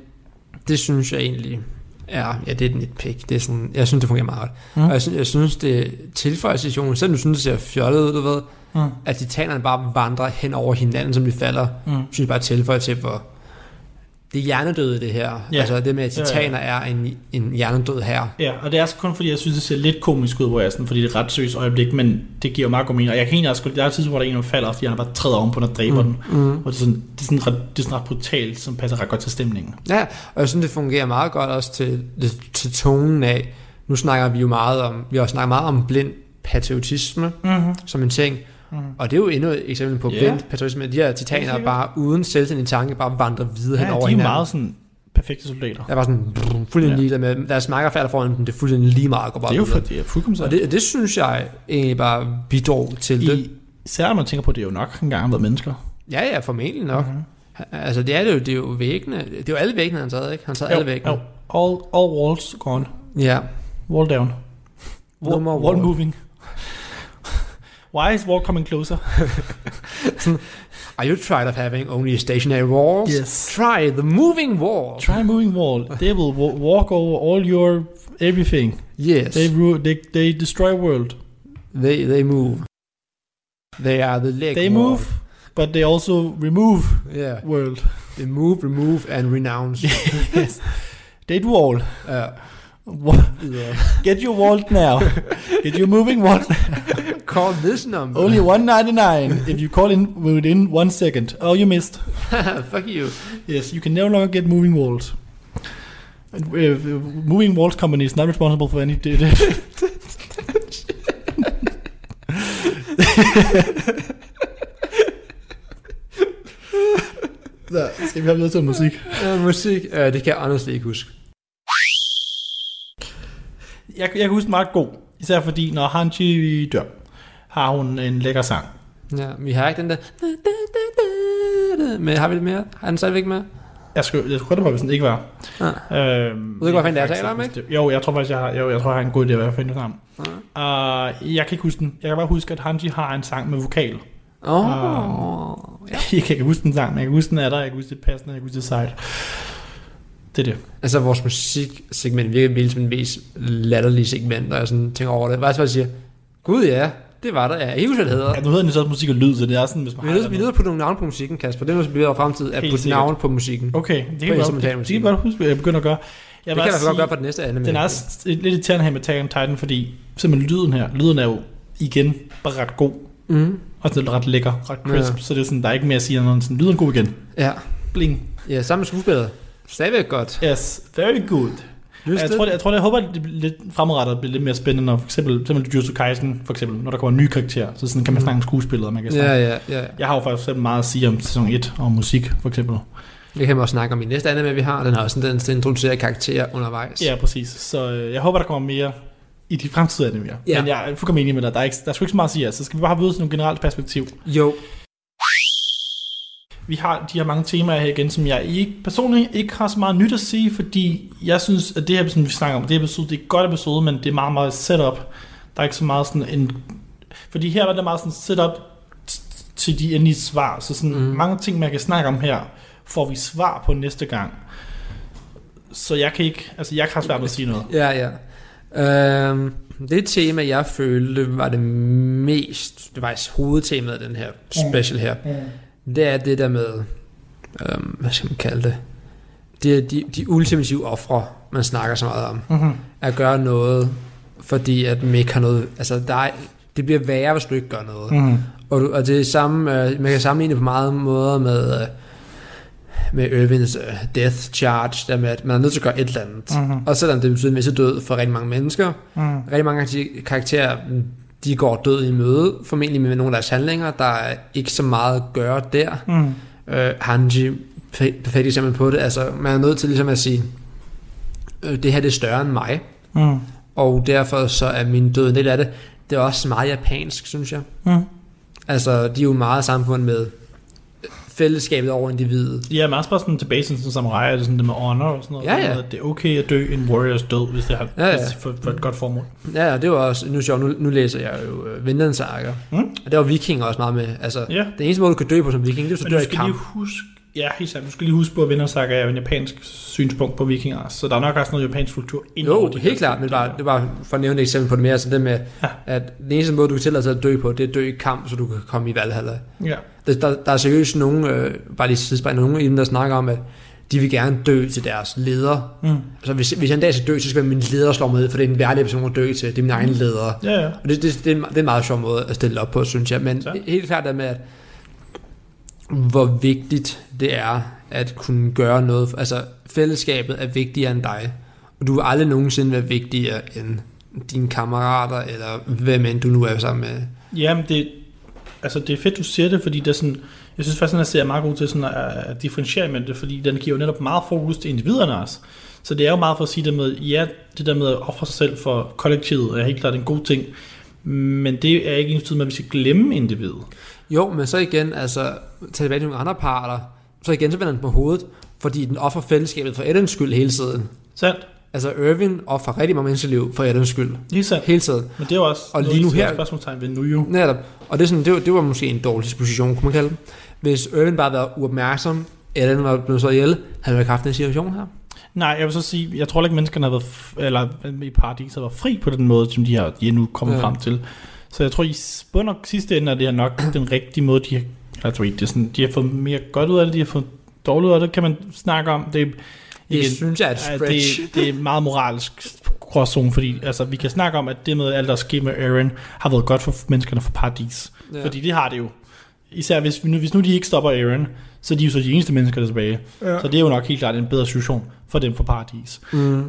det synes jeg egentlig er, ja, det er et nitpick. Det er sådan, jeg synes, det fungerer meget godt. Mm. Og jeg synes, jeg synes det tilføjer situationen, selvom du synes, det ser fjollet ud, du ved, Mm. at titanerne bare vandrer hen over hinanden, som de falder, Mm. synes bare tilføjer til, hvor det er hjernedøde, det her. Ja. Altså det med, at Ja, ja. titaner er en, en hjernedød her. Ja, og det er altså kun fordi, jeg synes, det ser lidt komisk ud, hvor jeg er sådan, fordi det er et ret seriøst øjeblik, men det giver meget god mening. Og jeg kan egentlig også, der er et tidspunkt, hvor der er en, der falder, fordi han bare træder ovenpå, og dræber mm. den. Mm. Og det er, sådan, det, er sådan ret, det er sådan ret brutalt, som passer ret godt til stemningen. Ja, og jeg synes, det fungerer meget godt også til, til tonen af, nu snakker vi jo meget om, vi har snakket meget om blind patriotisme Mm-hmm. som en ting, Mm. og det er jo endnu et eksempel på blind patriotisme. De her titaner bare uden selvstændig tanke, bare vandrer videre hen Ja, de over er jo hinanden. meget sådan perfekte soldater. Jeg var sådan brrr, fuldstændig Ja. ligeglad med, deres marker falder foran dem, det er fuldstændig lige meget, går bare Det er jo for, det er fuldkommen Og det, det synes jeg egentlig bare bidrog til det. I, især når man tænker på, at det er jo nok engang har været mennesker. Ja, ja, formentlig nok. Mhm. Altså, det er det jo, det er jo væggene. Det er jo alle væggene, han taget, ikke? Han taget alle væggene. jo. All, all walls gone. Ja. Wall down. No Wall, more wall wall. moving. Why is wall coming closer? Are you tired of having only stationary walls? Yes. Try the moving wall. Try moving wall. They will wa- walk over all your everything. Yes. They, ru- they, they destroy world. They, they move. They are the leg They wall. move, but they also remove Yeah. world. They move, remove, and renounce. yes. They do all. Ja. Yeah. Get your wall now. Get your moving wall. Call this number. Only 199 if you call in within one second. Oh, you missed. Fuck you. Yes, you can no longer get moving walls. And, uh, moving walls company is not responsible for any data. Så skal vi have videre til musik. Uh, musik. Uh, det kan jeg honestly ikke huske. Jeg, jeg kan huske den meget god. Især fordi, når Hanji dør, har hun en lækker sang. Ja, vi har ikke den der... Men har vi det mere? Har den stadigvæk med? Jeg skulle, jeg skulle godt have, hvis den ikke var. Ja. Øhm, Ved du ikke, hvad det er, taler om, det- Jo, jeg tror faktisk, jeg har, jo, jeg tror, jeg har en god idé, hvad jeg finder sammen. Ja. Uh, jeg kan ikke huske den. Jeg kan bare huske, at Hanji har en sang med vokal. Åh. Ah. Ja. jeg kan ikke huske den sang, men jeg kan huske, den er der. Jeg kan huske, det passende. Jeg kan huske, det sejt. Det er det. Altså, vores musiksegment virker virkelig som en mest latterlige segment, og jeg sådan tænker over det. Bare så jeg siger, gud ja, det var der. Ja, jeg kan ikke huske, hvad det hedder. Ja, nu hedder den så også musik og lyd, så det er sådan, hvis man Vi har vi er nødt til at nogle navne på musikken, Kasper. Det er noget, som bliver fremtid, at putte navne på musikken. Okay, det kan, godt, det, det musik. kan godt huske, hvad jeg begynder at gøre. det kan jeg godt gøre for det næste anime. Den er også lidt irriterende her med Attack on Titan, fordi simpelthen lyden her, lyden er jo igen bare ret god, Mm. og den er ret lækker, ret crisp, Ja. så det er sådan, der er ikke mere at sige, end sådan, lyden er god igen. Ja. Bling. ja, sammen med skuespillet. Stadigvæk godt. Yes, very good. Just Jeg tror, det, jeg tror, jeg håber, at det bliver lidt fremadrettet bliver lidt mere spændende, når for eksempel, for eksempel Jujutsu Kaisen, for eksempel, når der kommer en ny karakter, så sådan kan man snakke om skuespillet, og man kan snakke. Ja, ja, ja. Jeg har jo faktisk selv meget at sige om sæson 1 og musik, for eksempel. Det kan man også snakke om i næste anime, vi har. Den har også en tendens til at introducere karakterer undervejs. Ja, præcis. Så øh, jeg håber, der kommer mere i de fremtidige animer. Ja. Men jeg er fuldkommen enig med dig. Der er, ikke, der er sgu ikke så meget at sige. Altså, så skal vi bare have ved sådan nogle generelt perspektiv. Jo. Vi har de her mange temaer her igen, som jeg ikke, personligt ikke har så meget nyt at sige, fordi jeg synes, at det her, som vi snakker om, det her episode, det er et godt episode, men det er meget, meget setup. Der er ikke så meget sådan en... Fordi her var det meget sådan setup til de endelige svar. Så sådan Mm. mm. mange ting, man kan snakke om her, får vi svar på næste gang. Så jeg kan ikke... Altså, jeg kan svært ved at sige noget. Ja, ja. Øhm, det tema, jeg følte, var det mest, det var hovedtemaet af den her special her, det er det der med, øhm, hvad skal man kalde det, det er de, de ultimative ofre, man snakker så meget om. Mm-hmm. At gøre noget, fordi at man ikke har noget, altså der er, det bliver værre, hvis du ikke gør noget. Mm. Og, du, og det er samme, øh, man kan sammenligne det på mange måder med, øh, med Irvins øh, death charge, der med, at man er nødt til at gøre et eller andet. Mhm. Og selvom det betyder en masse død for rigtig mange mennesker, Mm. rigtig mange karakterer, de går død i møde, formentlig med nogle af deres handlinger, der er ikke så meget at gøre der. Mm. Øh, Hanji, pe- perfekt eksempel på det, altså man er nødt til ligesom at sige, øh, det her det er større end mig, Mm. og derfor så er min død en del af det. Det er også meget japansk, synes jeg. Mm. Altså, de er jo meget samfund med fællesskabet over individet. Ja, er også bare sådan tilbage til sådan samurai, er det sådan det med honor og sådan noget. Ja, ja. At Det er okay at dø en warriors død, hvis det har Ja, ja. for, for, et godt formål. Ja, det var også, nu, sjovt, nu, nu læser jeg jo uh, Vinland Saga, Mm. og der var vikinger også meget med. Altså, Ja. den eneste måde, du kan dø på som viking, det er, så Men dør du i skal kamp. lige huske, ja, sandt, du skal lige huske på, at Vindersaga er jo en japansk synspunkt på vikinger, så der er nok også noget japansk kultur ind Jo, over de helt klart, men bare, det var for at nævne et eksempel på det mere, sådan det med, Ja. at den eneste måde, du kan tillade sig at dø på, det er at dø i kamp, så du kan komme i Valhalla. Ja, Der, der, der er seriøst nogen, øh, bare lige sidespring, nogen i dem, der snakker om, at de vil gerne dø til deres leder. mm. Altså, hvis, hvis jeg en dag skal dø, så skal min leder slå mig ned, for det er en værdig person at dø til. Det er min egen leder. ja, ja. Og det, det, det, er en, det er en meget sjov måde at stille op på, synes jeg. Men Så. helt klart det med, at hvor vigtigt det er at kunne gøre noget. Altså, fællesskabet er vigtigere end dig. Og du vil aldrig nogensinde være vigtigere end dine kammerater, eller hvem end du nu er sammen med. Jamen, det, altså, det er fedt, du siger det, fordi det er sådan, jeg synes faktisk, at den her serie er meget god til sådan at, at differentiere med det, fordi den giver jo netop meget fokus til individerne også. Så det er jo meget for at sige det med, ja, det der med at ofre sig selv for kollektivet er helt klart en god ting, men det er ikke ens med, at vi skal glemme individet. Jo, men så igen, altså, til nogle andre parter, så igen, så vender den på hovedet, fordi den offer fællesskabet for Edens skyld hele tiden. Sandt? Altså, Irvin offer rigtig mange menneskeliv for Edens skyld. Helt sandt. Hele tiden. Men det er jo også Og lige nu her- spørgsmålstegn ved nu jo. Netop. Og det, er sådan, det, var, det var måske en dårlig disposition, kunne man kalde det. Hvis Irvin bare havde været uopmærksom, eller den var blevet så ihjel, havde vi ikke haft den situation her. Nej, jeg vil så sige, jeg tror ikke, menneskerne har været, eller i paradis har været fri på den måde, som de, har, de er nu kommet ja. frem til. Så jeg tror, i bund og sidste ende er det her nok den rigtige måde, de har, ikke, det er sådan, de har fået mere godt ud af det, de har fået dårligt ud af det, kan man snakke om. Det er, Det igen, synes jeg er et stretch. det, det er meget moralsk gråzone, fordi altså, vi kan snakke om, at det med alt, der sker med Aaron, har været godt for menneskerne for paradis. Ja. Fordi det har det jo. Især hvis, vi nu, hvis nu de ikke stopper Aaron, så er de jo så de eneste mennesker, der er tilbage. Ja. Så det er jo nok helt klart en bedre situation for dem for paradis. Mm.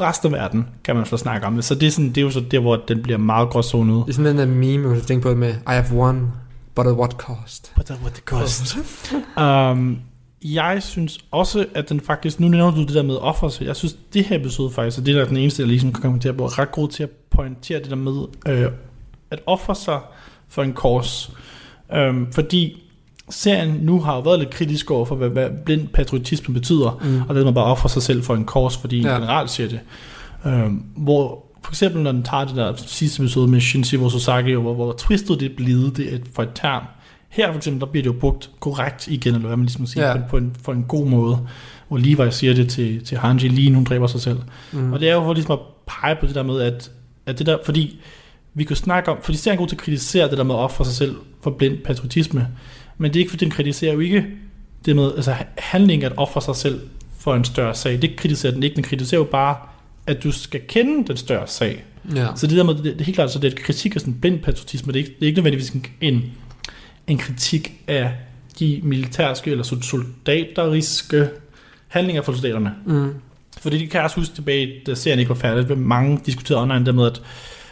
Resten af verden kan man så snakke om det. Så det er, sådan, det er jo så der, hvor den bliver meget gråzone ud. Det er sådan den der meme, man kan tænke på med, I have won, but at what cost? But at what the cost. um, jeg synes også, at den faktisk, nu nævner du det der med offer, så jeg synes, det her episode faktisk, og det der er den eneste, jeg ligesom kan kommentere på, er ret god til at pointere det der med, øh, at ofre sig for en kors. Um, fordi serien nu har jo været lidt kritisk over for, hvad, hvad blind patriotisme betyder, Mm. og det man bare ofre sig selv for en kors, fordi Ja. ja. generelt siger det. Um, hvor for eksempel, når den tager det der sidste episode med Shinji Sasaki, hvor, hvor twistet det blevet det er et- for et term. Her for eksempel, der bliver det jo brugt korrekt igen, eller hvad man ligesom siger, Ja. på, en, på en god måde. Hvor Levi siger det til, til Hanji, lige hun dræber sig selv. Mm. Og det er jo for ligesom at pege på det der med, at, at det der, fordi vi kunne snakke om, fordi serien er god til at kritisere det der med at ofre sig selv for blind patriotisme, men det er ikke, fordi den kritiserer jo ikke det med, altså handling at ofre sig selv for en større sag. Det kritiserer den ikke. Den kritiserer jo bare, at du skal kende den større sag. Ja. Så det der med, det, det er helt klart, så det er et kritik af sådan blind patriotisme. Det er ikke, det er ikke nødvendigvis en, en, kritik af de militærske eller sol- soldateriske handlinger for soldaterne. Mm. Fordi det kan jeg også huske tilbage, da serien ikke var færdig, hvor mange diskuterede online der med, at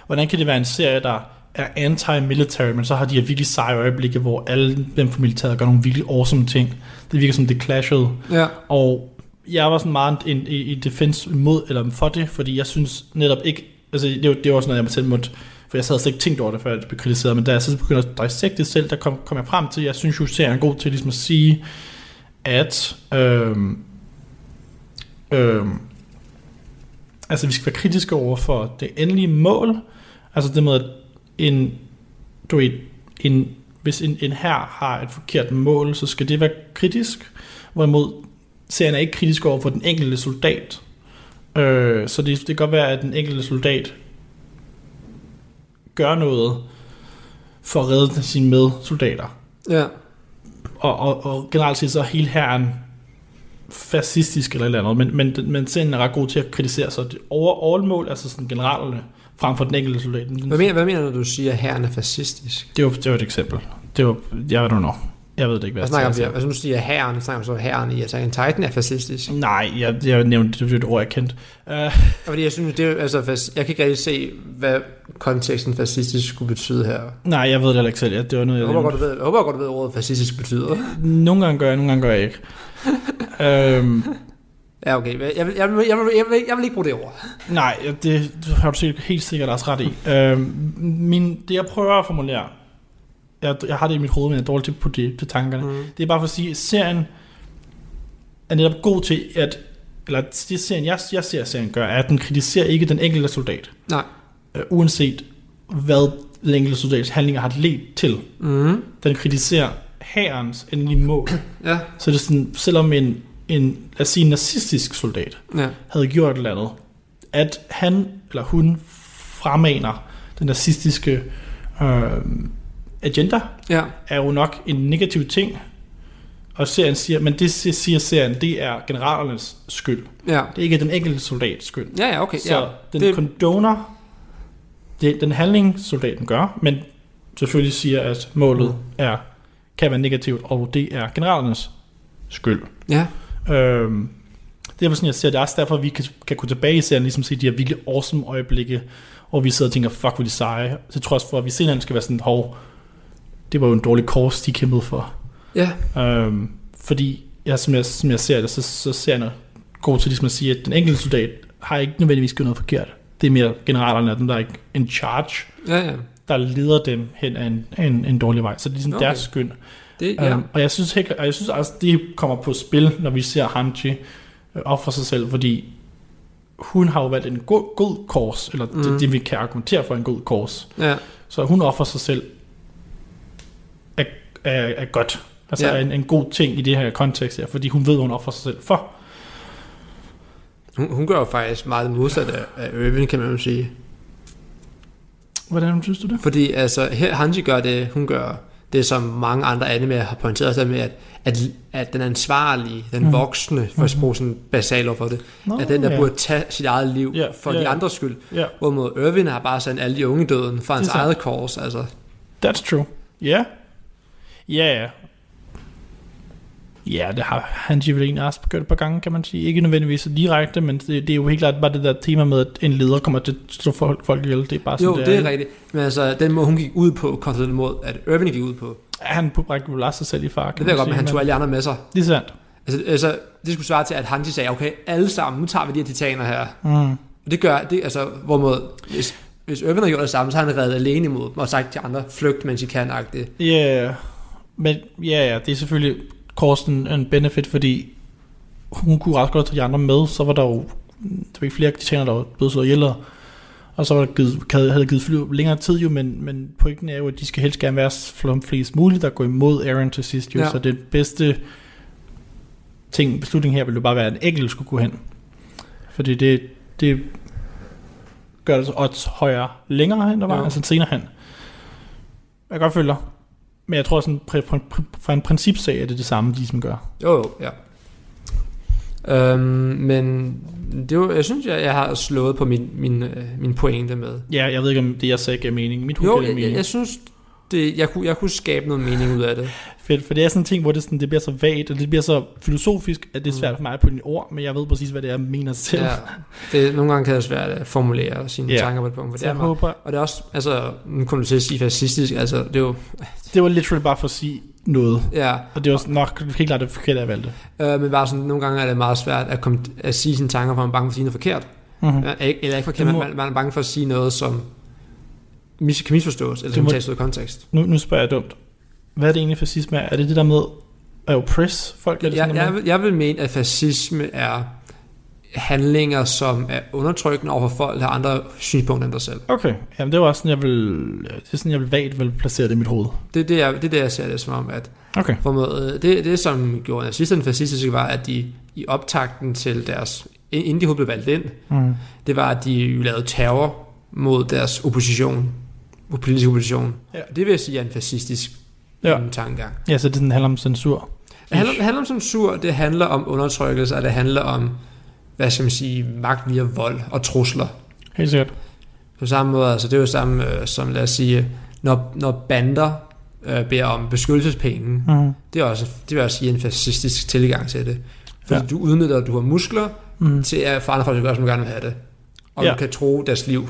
hvordan kan det være en serie, der er anti-military, men så har de her virkelig seje øjeblikke, hvor alle dem fra militæret gør nogle virkelig awesome ting. Det virker som, det clashede. Ja. Og jeg var sådan meget en, i, i defense imod, eller for det, fordi jeg synes netop ikke, altså det var, det var også noget, jeg mig selv måtte, for jeg havde slet ikke tænkt over det, før det blev kritiseret, men da jeg så begyndte at dissecte det selv, der kom, kom jeg frem til, at jeg synes jo, serien er god til ligesom at sige, at øhm, øhm, altså vi skal være kritiske over for det endelige mål, altså det med, at en, du ved, en, hvis en, en her har et forkert mål, så skal det være kritisk, hvorimod serien er ikke kritisk over for den enkelte soldat. Øh, så det, det kan godt være, at den enkelte soldat gør noget for at redde sine medsoldater. Ja. Og, og, og generelt set så er hele herren fascistisk eller et eller andet, men, men, men serien er ret god til at kritisere sig. Det over all mål, altså sådan generalerne, frem for den enkelte soldat. Hvad mener, hvad mener du, når du siger, at herren er fascistisk? Det var, det var et eksempel. Det var, jeg don't know. Jeg ved det ikke, hvad Hvad snakker jeg om? Altså nu siger jeg herren, så snakker vi så herren i Attack on Titan er fascistisk. Nej, jeg, jeg nævnte, det var et ord, jeg kendte. Uh, fordi jeg synes, det er, altså, jeg kan ikke rigtig se, hvad konteksten fascistisk skulle betyde her. nej, jeg ved det heller ikke selv. Ja, Det var noget, Jeg jeg håber godt, du ved, jeg håber godt, du ved, hvad ordet fascistisk betyder. Nogle gange gør jeg, nogle gange gør jeg ikke. øhm, Ja, okay. Jeg vil, jeg vil, jeg vil, jeg vil, jeg vil, ikke bruge det ord. nej, det har du sikkert, helt sikkert også ret i. Øhm, min, det jeg prøver at formulere, jeg, jeg har det i mit hoved, men jeg er dårlig til på det, til tankerne. Mm. Det er bare for at sige, at serien er netop god til at, eller det serien, jeg, jeg ser serien gør, er, at den kritiserer ikke den enkelte soldat. Nej. Øh, uanset hvad den enkelte soldats handlinger har ledt til. Mm. Den kritiserer hærens endelige mål. Ja. Så det er sådan, selvom en, en, lad os sige, en nazistisk soldat Ja. havde gjort et eller andet, at han eller hun fremaner den nazistiske øh, agenda, Ja. er jo nok en negativ ting. Og serien siger, men det siger serien, det er generalernes skyld. Ja. Det er ikke den enkelte soldats skyld. Ja, ja, okay. Så ja. den det, condoner det, den handling, soldaten gør, men selvfølgelig siger, at målet Mm. er, kan være negativt, og det er generalernes skyld. ja. Øhm, det er sådan, jeg ser det også derfor, at vi kan, kan gå tilbage i serien, ligesom se de her virkelig awesome øjeblikke, og vi sidder og tænker, fuck, hvor de seje. Til trods for, at vi senere skal være sådan, hov, det var jo en dårlig kors, de kæmpede for. Ja. Øhm, fordi, ja, som, jeg, som jeg ser det, så, så ser jeg god til ligesom at sige, at den enkelte soldat har ikke nødvendigvis gjort noget forkert. Det er mere generalerne, af dem der er ikke en charge, Ja, ja. der leder dem hen ad en, en, en dårlig vej. Så det er sådan Okay. okay. deres skyld. Det, Ja. Um, og jeg synes, ikke, og jeg synes også, det kommer på spil, når vi ser Hanji øh, ofre sig selv, fordi hun har jo valgt en god, god kors, eller mm. Det, det, vi kan argumentere for en god kors. ja. Så hun offrer sig selv er, er, er godt. Altså Ja. er en, en god ting i det her kontekst her, fordi hun ved, hun offrer sig selv for. Hun, hun gør jo faktisk meget det modsatte af, af Irvin, kan man jo sige. Hvordan synes du det? Fordi altså, her Hanji gør det, hun gør det, som mange andre anime har pointeret sig med, at, at, at den ansvarlige, den Mhm. voksne, for at bruge sådan basalt ord for det, Nå, at den der ja. burde tage sit eget liv Ja, for ja, de andres skyld. Ja, Hvorimod Irvin har bare sendt alle de unge døden for hans eget kors. Altså. that's true. Ja. Ja, ja. Ja, det har Hanji vel egentlig også gjort et par gange, kan man sige. Ikke nødvendigvis så direkte, men det, det er jo helt klart bare det der tema med, at en leder kommer til at slå folk, folk ihjel. Det er bare sådan, Jo, det er ikke? rigtigt. Men altså, den måde hun gik ud på, kontra den måde, at Irvin gik ud på. Han bragte jo sig selv i far, Det ved jeg godt, men han tog alle andre med sig. Det er sandt. Altså, altså, det skulle svare til, at Hanji sagde, okay, alle sammen, nu tager vi de her titaner her. Mm. Og det gør, det, altså, hvorimod, hvis, hvis Irvin havde gjort det samme, så har han reddet alene imod dem, og sagt til andre, flygt, mens I kan, agtigt. Ja, yeah. men ja, ja, det er selvfølgelig Korsten en benefit, fordi hun kunne ret godt tage de andre med, så var der jo der var ikke flere titaner, der var blevet så ihjel, og så var der givet, havde, givet fly længere tid jo, men, men pointen er jo, at de skal helst gerne være flom flest muligt, der går imod Aaron til sidst jo, Ja. så det bedste ting, beslutning her ville jo bare være, at en enkelt skulle gå hen. Fordi det, det gør det så odds højere længere hen, der var, Ja. altså senere hen. Jeg kan godt følge. Men jeg tror, sådan, fra, en principsag er det det samme, de som gør. Jo, jo, ja. Øhm, men det var, jeg synes, jeg, jeg har slået på min, min, øh, min pointe med. Ja, jeg ved ikke, om det, jeg sagde, gav mening. Mit Jo, jeg, mening. jeg, jeg synes, det, jeg, kunne, jeg kunne skabe noget mening ud af det. Fedt, for det er sådan en ting, hvor det, sådan, det bliver så vagt, og det bliver så filosofisk, at det er svært for mig på dine ord, men jeg ved præcis, hvad det er, jeg mener selv. Ja, det, nogle gange kan det være svært at formulere sine Ja. tanker på et punkt. For det er meget, håber, og det er også, altså, nu kommer du til at sige fascistisk, altså, det er jo, det var literally bare for at sige noget. ja, Og det var nok helt klart det forkerte, jeg valgte. øh, men bare sådan, nogle gange er det meget svært at, komme, at sige sine tanker, for man er bange for at sige noget forkert. Mm-hmm. Eller ikke forkert, Det man, må- man, man er bange for at sige noget, som mis, kan misforstås, eller må- tages ud af kontekst. Nu, nu spørger jeg dumt. Hvad er det egentlig fascisme er? Er det det der med at oppress folk? Er det Jeg, sådan jeg, vil, jeg vil mene, at fascisme er handlinger, som er undertrykkende over for folk, der har andre synspunkter end dig selv. Okay, jamen det var også sådan, jeg vil, det er sådan, jeg vil vagt vil placere det i mit hoved. Det er det, jeg, det, er det, jeg ser det som om, at Okay. på måde, det, det, som gjorde nazisterne fascistiske, var, at de i optakten til deres, inden de blev valgt ind, Mm. det var, at de lavede terror mod deres opposition, politiske opposition. Ja. Det vil jeg sige er en fascistisk Ja. ja. tankegang. Ja, så det sådan handler om censur. Det handler, det handler om censur, det handler om undertrykkelse, og det handler om, hvad skal man sige, magt via vold og trusler. Helt sikkert. På samme måde, altså det er jo samme øh, som, lad os sige, når, når bander øh, beder om beskyttelsespenge, Mm. det er også, det vil også sige en fascistisk tilgang til det. Fordi Ja. du udnytter, at du har muskler Mm. til at for andre folk, som gerne vil have det. Og ja. du kan tro deres liv.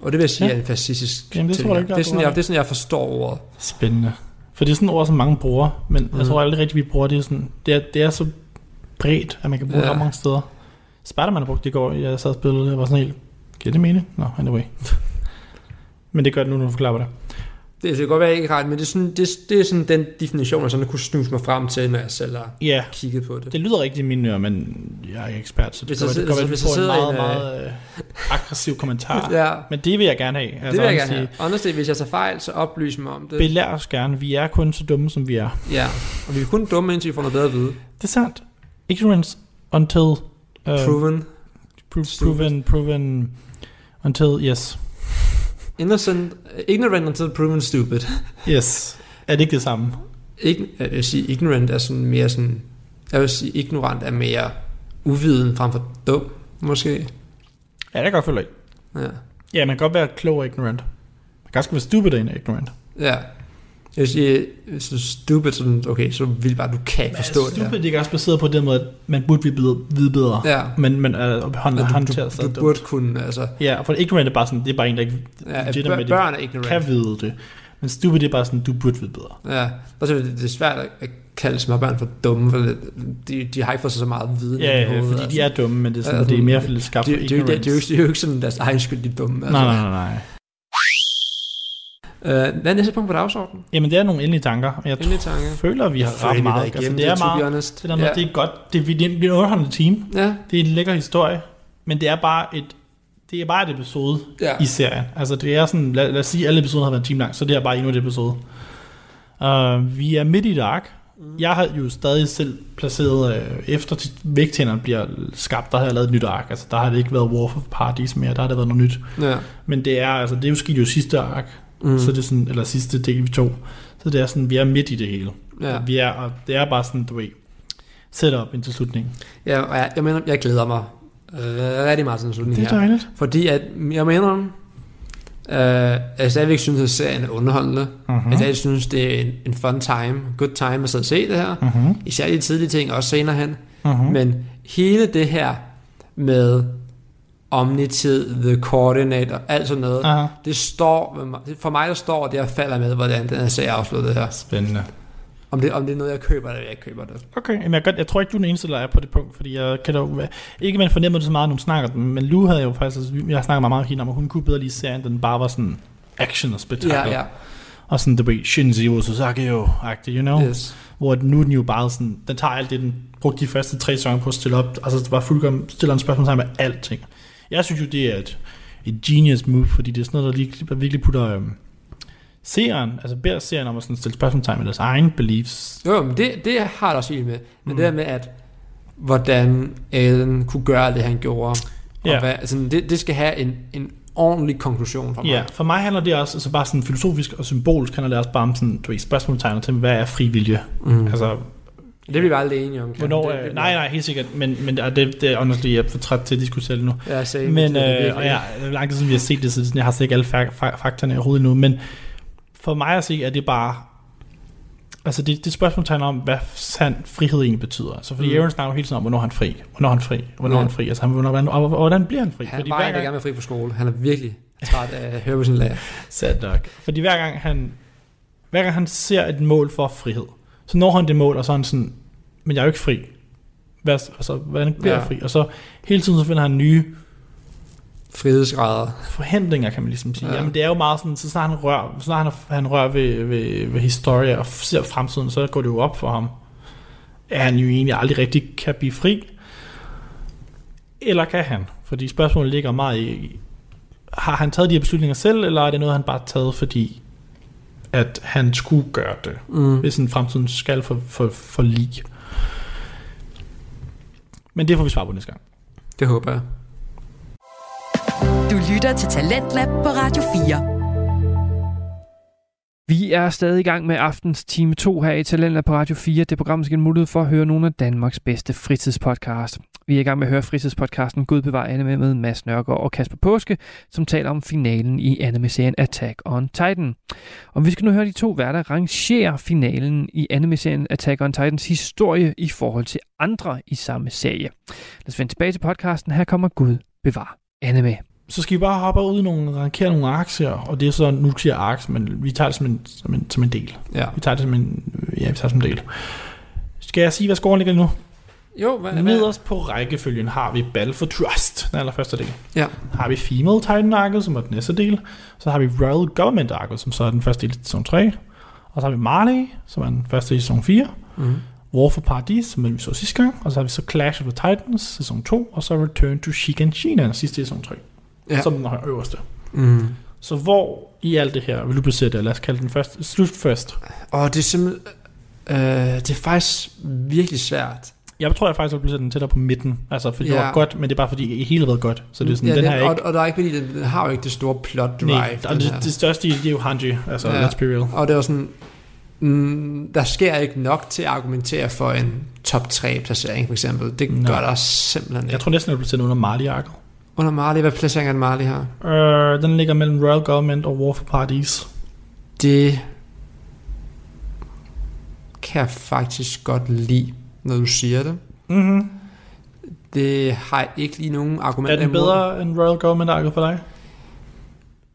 Og det vil jeg sige Ja. er en fascistisk Jamen, det tror jeg ikke, det, er sådan, jeg, det er sådan, jeg forstår ordet. Spændende. For det er sådan et ord, som mange bruger, men mm. jeg tror aldrig rigtigt, vi bruger det. Sådan, det, er, det er så bredt, at man kan bruge ja. det mange steder. Spider-Man har brugt det i går, jeg sad og spillede, det var sådan helt, giver det mening? Nå, no, anyway. men det gør det nu, når du forklarer det. Det kan godt være ikke ret, men det er, sådan, det, det er sådan den definition, jeg sådan kunne snuse mig frem til, når jeg selv har Ja, kigget på det. det lyder rigtigt i mine ører, men jeg er ikke ekspert, så det kan være, at du får en meget, en, meget øh, aggressiv kommentar. Ja, Men det vil jeg gerne have. Altså, det vil jeg gerne have. Honestly, hvis jeg tager fejl, så oplys mig om det. Belær os gerne. Vi er kun så dumme, som vi er. Ja, og vi er kun dumme, indtil vi får noget bedre at vide. Det er sandt. Ignorance until... Uh, Proven. pro- proven, proven... Until, yes. Innocent, ignorant until proven stupid. Yes. Er det ikke det samme? Ikke, jeg vil sige, ignorant er sådan mere sådan, jeg vil sige, ignorant er mere uviden frem for dum, måske. Ja, det kan godt følge. Ja. Ja, man kan godt være klog og ignorant. Man kan også være stupid og ignorant. ja. Jeg vil sige, hvis du er stupid, så er den- okay, så vil bare, du kan ikke forstå det stupid, det er også baseret på den måde, at man burde vide bedre. Ja. Men, men hånd, Men håndterer du, sig du, du burde kunne, altså, Ja, for ignorant er bare sådan, det er bare en, der ikke ja, legitimately bør, børn er ignorant. kan vide det. Men stupid det er bare sådan, du burde vide bedre. Ja, og så er det, det er svært at- kalde småbørn for dumme, for de, de har ikke fået så meget viden Ja, i ja, hovedet. fordi de er dumme, men det er, sådan, Altså, det er mere lidt skabt de, for de, de, de, er de er jo ikke sådan deres egen skyld, de er dumme. Altså. Nej, nej, nej, Uh, hvad er næste punkt på dagsordenen? Jamen, det er nogle endelige tanker, jeg Endelige tanker. føler, at vi har ret meget. Altså, det er to be meget, honest. det der med, ja. det er godt, det er, det er en underholdende team. Ja, Det er en lækker historie, men det er bare et, det er bare et episode ja. i serien. Altså, det er sådan, lad, lad os sige, at alle episoder har været en time lang, så det er bare endnu et episode. Uh, vi er midt i et ark. Jeg har jo stadig selv placeret, øh, efter vægtænderne bliver skabt, der har jeg lavet et nyt ark. Altså, der har det ikke været War of Parties mere, der har det været noget nyt. ja. Men det er, altså, det er jo sket jo sidste ark, Mm. så det er sådan, eller sidste del vi tog. Så det er sådan, vi er midt i det hele. ja. Vi er, og det er bare sådan, du ved, setup indtil slutningen. ja og jeg, jeg, mener, jeg glæder mig øh, rigtig meget til den slutning Det er her. dejligt. Fordi at, jeg mener, øh, jeg stadigvæk synes, at serien er underholdende. Uh-huh. Jeg stadig synes, det er en, en fun time, good time at sidde og se det her. Uh-huh. Især de tidlige ting, også senere hen. Uh-huh. Men hele det her med omnitid, the coordinate og alt sådan noget, Aha. det står, for mig der står det, jeg falder med, hvordan den her serie afsluttede her. Spændende. Om det, om det er noget, jeg køber, eller jeg ikke køber det. Okay, men jeg, godt, jeg tror ikke, du er den eneste, der er på det punkt, fordi jeg kan da, ikke man fornemmer det så meget, når hun snakker den, men Lou havde jo faktisk, altså, jeg snakker meget med hende om, at hun kunne bedre lide serien, den bare var sådan action og spektakel. Ja, ja. Og sådan, du ved, Shinji Osasaki jo, agtig, you know? Yes. Hvor nu er den jo bare sådan, den tager alt det, den brugte de første tre sæsoner på at stille op, altså det var fuldkommen, stiller en spørgsmål sammen med alting. Jeg synes jo, det er et, et genius move, fordi det er sådan noget, der, lige, der virkelig putter øhm, seeren, altså beder seeren om at sådan stille spørgsmålstegn med deres egen beliefs. Jo, men det, det har jeg også med. Men mm. det der med, at hvordan Aiden kunne gøre det, han gjorde. Ja. Og hvad, altså, det, det skal have en, en ordentlig konklusion for mig. Ja, for mig handler det også, altså bare sådan filosofisk og symbolisk handler det også bare om sådan, du ved, spørgsmålstegn til, hvad er frivillige? Mm. Altså, Det bliver vi aldrig enige om. Hvornår, det, det, nej, nej, helt sikkert, men, men det, det, er honestly, jeg er for træt til at diskutere det nu. Ja, same. Men, det, er øh, og ja, det er lang tid siden, vi har set det, så jeg har slet ikke alle fak- fak- faktorerne i hovedet nu, men for mig at se, er det bare, altså det, det spørgsmål tegner om, hvad sand frihed egentlig betyder. Altså fordi Mm. Aaron snakker hele tiden om, hvornår han er fri, hvornår er han fri, hvornår Ja. er han fri, altså han, hvornår, hvordan, og, og, hvordan bliver han fri? Han fordi var hver gang, gerne fri fra skole. Han er virkelig træt af at høre på sin lærer. Sad nok. Fordi hver gang han, hver gang han ser et mål for frihed, så når han det mål, og så er han sådan, men jeg er jo ikke fri. Hvad, altså, hvordan bliver Ja. jeg fri? Og så hele tiden så finder han nye Frihedsgrader. forhindringer, kan man ligesom sige. Ja. Ja. Jamen, det er jo meget sådan, så snart han rører, så snart han, han rører ved, ved, ved historie og ser fremtiden, så går det jo op for ham, at han jo egentlig aldrig rigtig kan blive fri. Eller kan han? Fordi spørgsmålet ligger meget i, har han taget de her beslutninger selv, eller er det noget, han bare har taget, fordi at han skulle gøre det, Mm. hvis en fremtiden skal for, for, for lig. Men det får vi svar på næste gang. Det håber jeg. Du lytter til Talentlab på Radio 4. Vi er stadig i gang med aftens time 2 her i Talenter på Radio 4. Det program skal mulighed for at høre nogle af Danmarks bedste fritidspodcast. Vi er i gang med at høre fritidspodcasten Gud bevar anime med Mads Nørgaard og Kasper Påske, som taler om finalen i anime-serien Attack on Titan. Og vi skal nu høre de to værter rangere finalen i anime-serien Attack on Titans historie i forhold til andre i samme serie. Lad os vende tilbage til podcasten. Her kommer Gud bevar anime så skal vi bare hoppe ud i nogle, rankere nogle aktier, og det er så, nu siger aktier, men vi tager det som en, som en, som en del. Ja. Vi tager det som en, ja, vi tager det som en del. Skal jeg sige, hvad scoren ligger nu? Jo, hvad? Nederst på rækkefølgen har vi Battle for Trust, den allerførste del. Ja. Har vi Female Titan Arket, som er den næste del. Så har vi Royal Government Arket, som så er den første del i sæson 3. Og så har vi Marley, som er den første del i sæson 4. Mm. War for Paradis, som vi så sidste gang. Og så har vi så Clash of the Titans, sæson 2. Og så Return to Shiganshina, sidste i sæson 3. Ja. Som den øverste. Mm. Så hvor i alt det her vil du placere det? Lad os kalde den først, slut først. Og det er simpelthen... Øh, det er faktisk virkelig svært. Jeg tror jeg faktisk, vil placere den tættere på midten. Altså, fordi ja. det var godt, men det er bare fordi, det hele har været godt. Så det er sådan, ja, den det, her er og, ikke... og der er ikke fordi, den, den har jo ikke det store plot drive. Nej, og den det, det, største i det er jo Hanji. Altså, Ja. let's be real. Og det var sådan, mm, der sker ikke nok til at argumentere for en top 3 placering for eksempel. Det Nå. gør der simpelthen ikke. Jeg tror næsten, jeg vil placere den under Marley Arket. Under Marley, hvad placering er Marley her? Uh, den ligger mellem Royal Government og War for Paradis. Det kan jeg faktisk godt lide, når du siger det. Mm-hmm. Det har jeg ikke lige nogen argumenter Er den imod. bedre end Royal Government Arket for dig?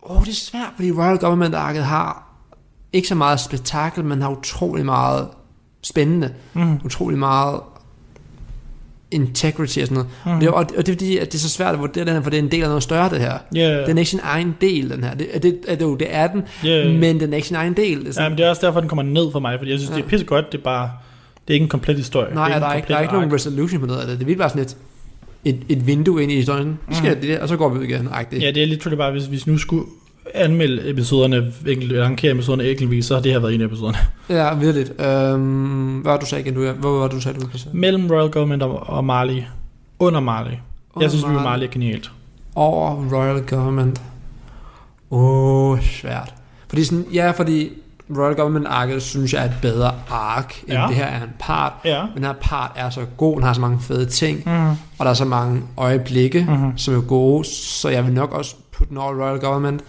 Åh, oh, det er svært, fordi Royal Government Arket har ikke så meget spektakel, men har utrolig meget spændende. Mm. Utrolig meget integrity og sådan noget. Mm. Mm. Det er, og, og det er fordi, at det er så svært at vurdere den her, for det er en del af noget større, det her. Yeah. Den er ikke sin egen del, den her. Det, det, det, det, det er den, yeah. men den er ikke sin egen del. Det er Ja, sådan, men det er også derfor, den kommer ned for mig, fordi jeg synes, ja. det er Ja. pisse godt, det er bare, det er ikke en komplet historie. nej, det der er, ikke, der er ikke nogen resolution på noget af det. Det er bare sådan et, et, et vindue ind i historien. Vi skal Mm. mm. det der, og så går vi ud igen. Det, Ja, det er lidt bare, hvis, hvis nu skulle anmelde episoderne, enkelt, rankere episoderne enkeltvis, så har det her været en af episoderne. ja virkelig. Øhm, hvad var du sagde igen? Du, hvor var du sagde, du placeret? Mellem Royal Government og, og Marley. Under Marley. Jeg synes, vi Marley. Marley er genialt. over Royal Government. Åh, oh, svært. Fordi sådan, ja, fordi Royal Government arket synes jeg er et bedre ark, end Ja. det her er en part. Ja. Men den her part er så god, den har så mange fede ting, Mm. og der er så mange øjeblikke, Mhm. som er gode, så jeg vil nok også putte den over Royal Government,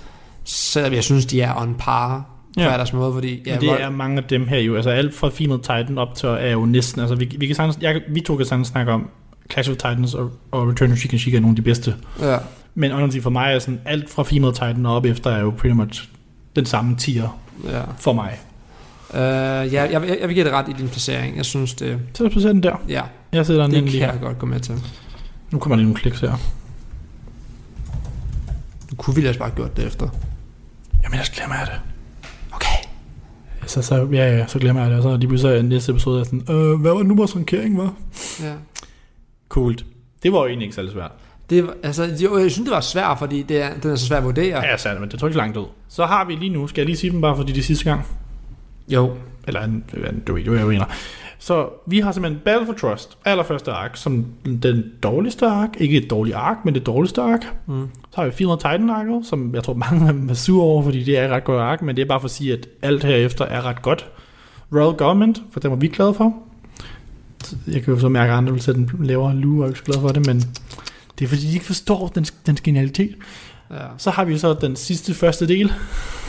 selvom jeg synes, de er on par på Ja. deres måde, fordi Ja, Men det Royal, er mange af dem her jo. Altså alt fra Female Titan op til er jo næsten... Altså vi, vi, kan sagtens, jeg, vi to kan sagtens snakke om Clash of Titans og, og Return to Chicken Chica er nogle af de bedste. ja, Men honestly, for mig er sådan, alt fra Female Titan og op efter er jo pretty much den samme tier ja. for mig. Uh, ja jeg, jeg, jeg vil give det ret i din placering. Jeg synes det, Så lad os placere den der. ja, Jeg sætter den det kan lige jeg godt gå med til. Nu kommer der lige nogle kliks her. Du kunne vi ellers bare gjort det efter. Jamen, jeg glemmer jeg det. Okay. Så, så, ja, ja, så glemmer jeg det. Og så lige pludselig næste episode er sådan, øh, hvad var nu vores rankering, var? Ja. Coolt. Det var jo egentlig ikke særlig svært. Det, var- altså, jo, jeg synes, det var svært, fordi det er, den er så svært at vurdere. Ja, sandt, men det tog ikke langt ud. Så har vi lige nu, skal jeg lige sige dem bare fordi det er sidste gang. Jo. Eller du ved, du ved, jeg mener. Så vi har simpelthen Battle for Trust, allerførste ark, som den dårligste ark. Ikke et dårligt ark, men det dårligste ark. Mm. Så har vi 400 Titan arket, som jeg tror mange af dem er sure over, fordi det er et ret godt ark, men det er bare for at sige, at alt herefter er ret godt. Royal Government, for den var vi glade for. Jeg kan jo så mærke, at andre vil sætte den lavere og er ikke så glad for det, men det er fordi, de ikke forstår den, den genialitet. Ja. Så har vi så den sidste første del.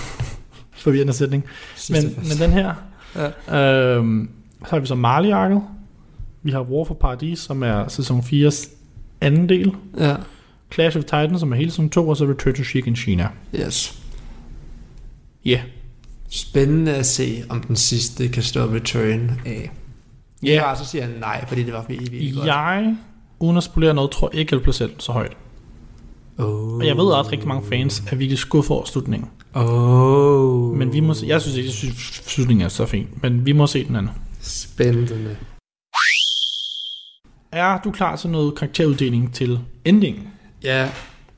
Forvirrende sætning. Men, men den her. Ja. Øhm, så har vi så Marley arket. Vi har War for Paradis, som er sæson 4's anden del. Ja. Clash of Titans, som er hele sæson 2, og så Return to Chic in China. Yes. Ja. Yeah. Spændende at se, om den sidste kan stå return af. Ja. Ja, så siger jeg nej, fordi det var virkelig, virkelig godt. Jeg, uden at spolere noget, tror ikke, jeg vil placere den så højt. Oh. Og jeg ved også, at rigtig mange fans er virkelig skuffet over slutningen. Oh. Men vi må se, jeg synes ikke, jeg synes, slutningen er så fin, men vi må se den anden. Spændende. Er du klar til noget karakteruddeling til endingen? Ja,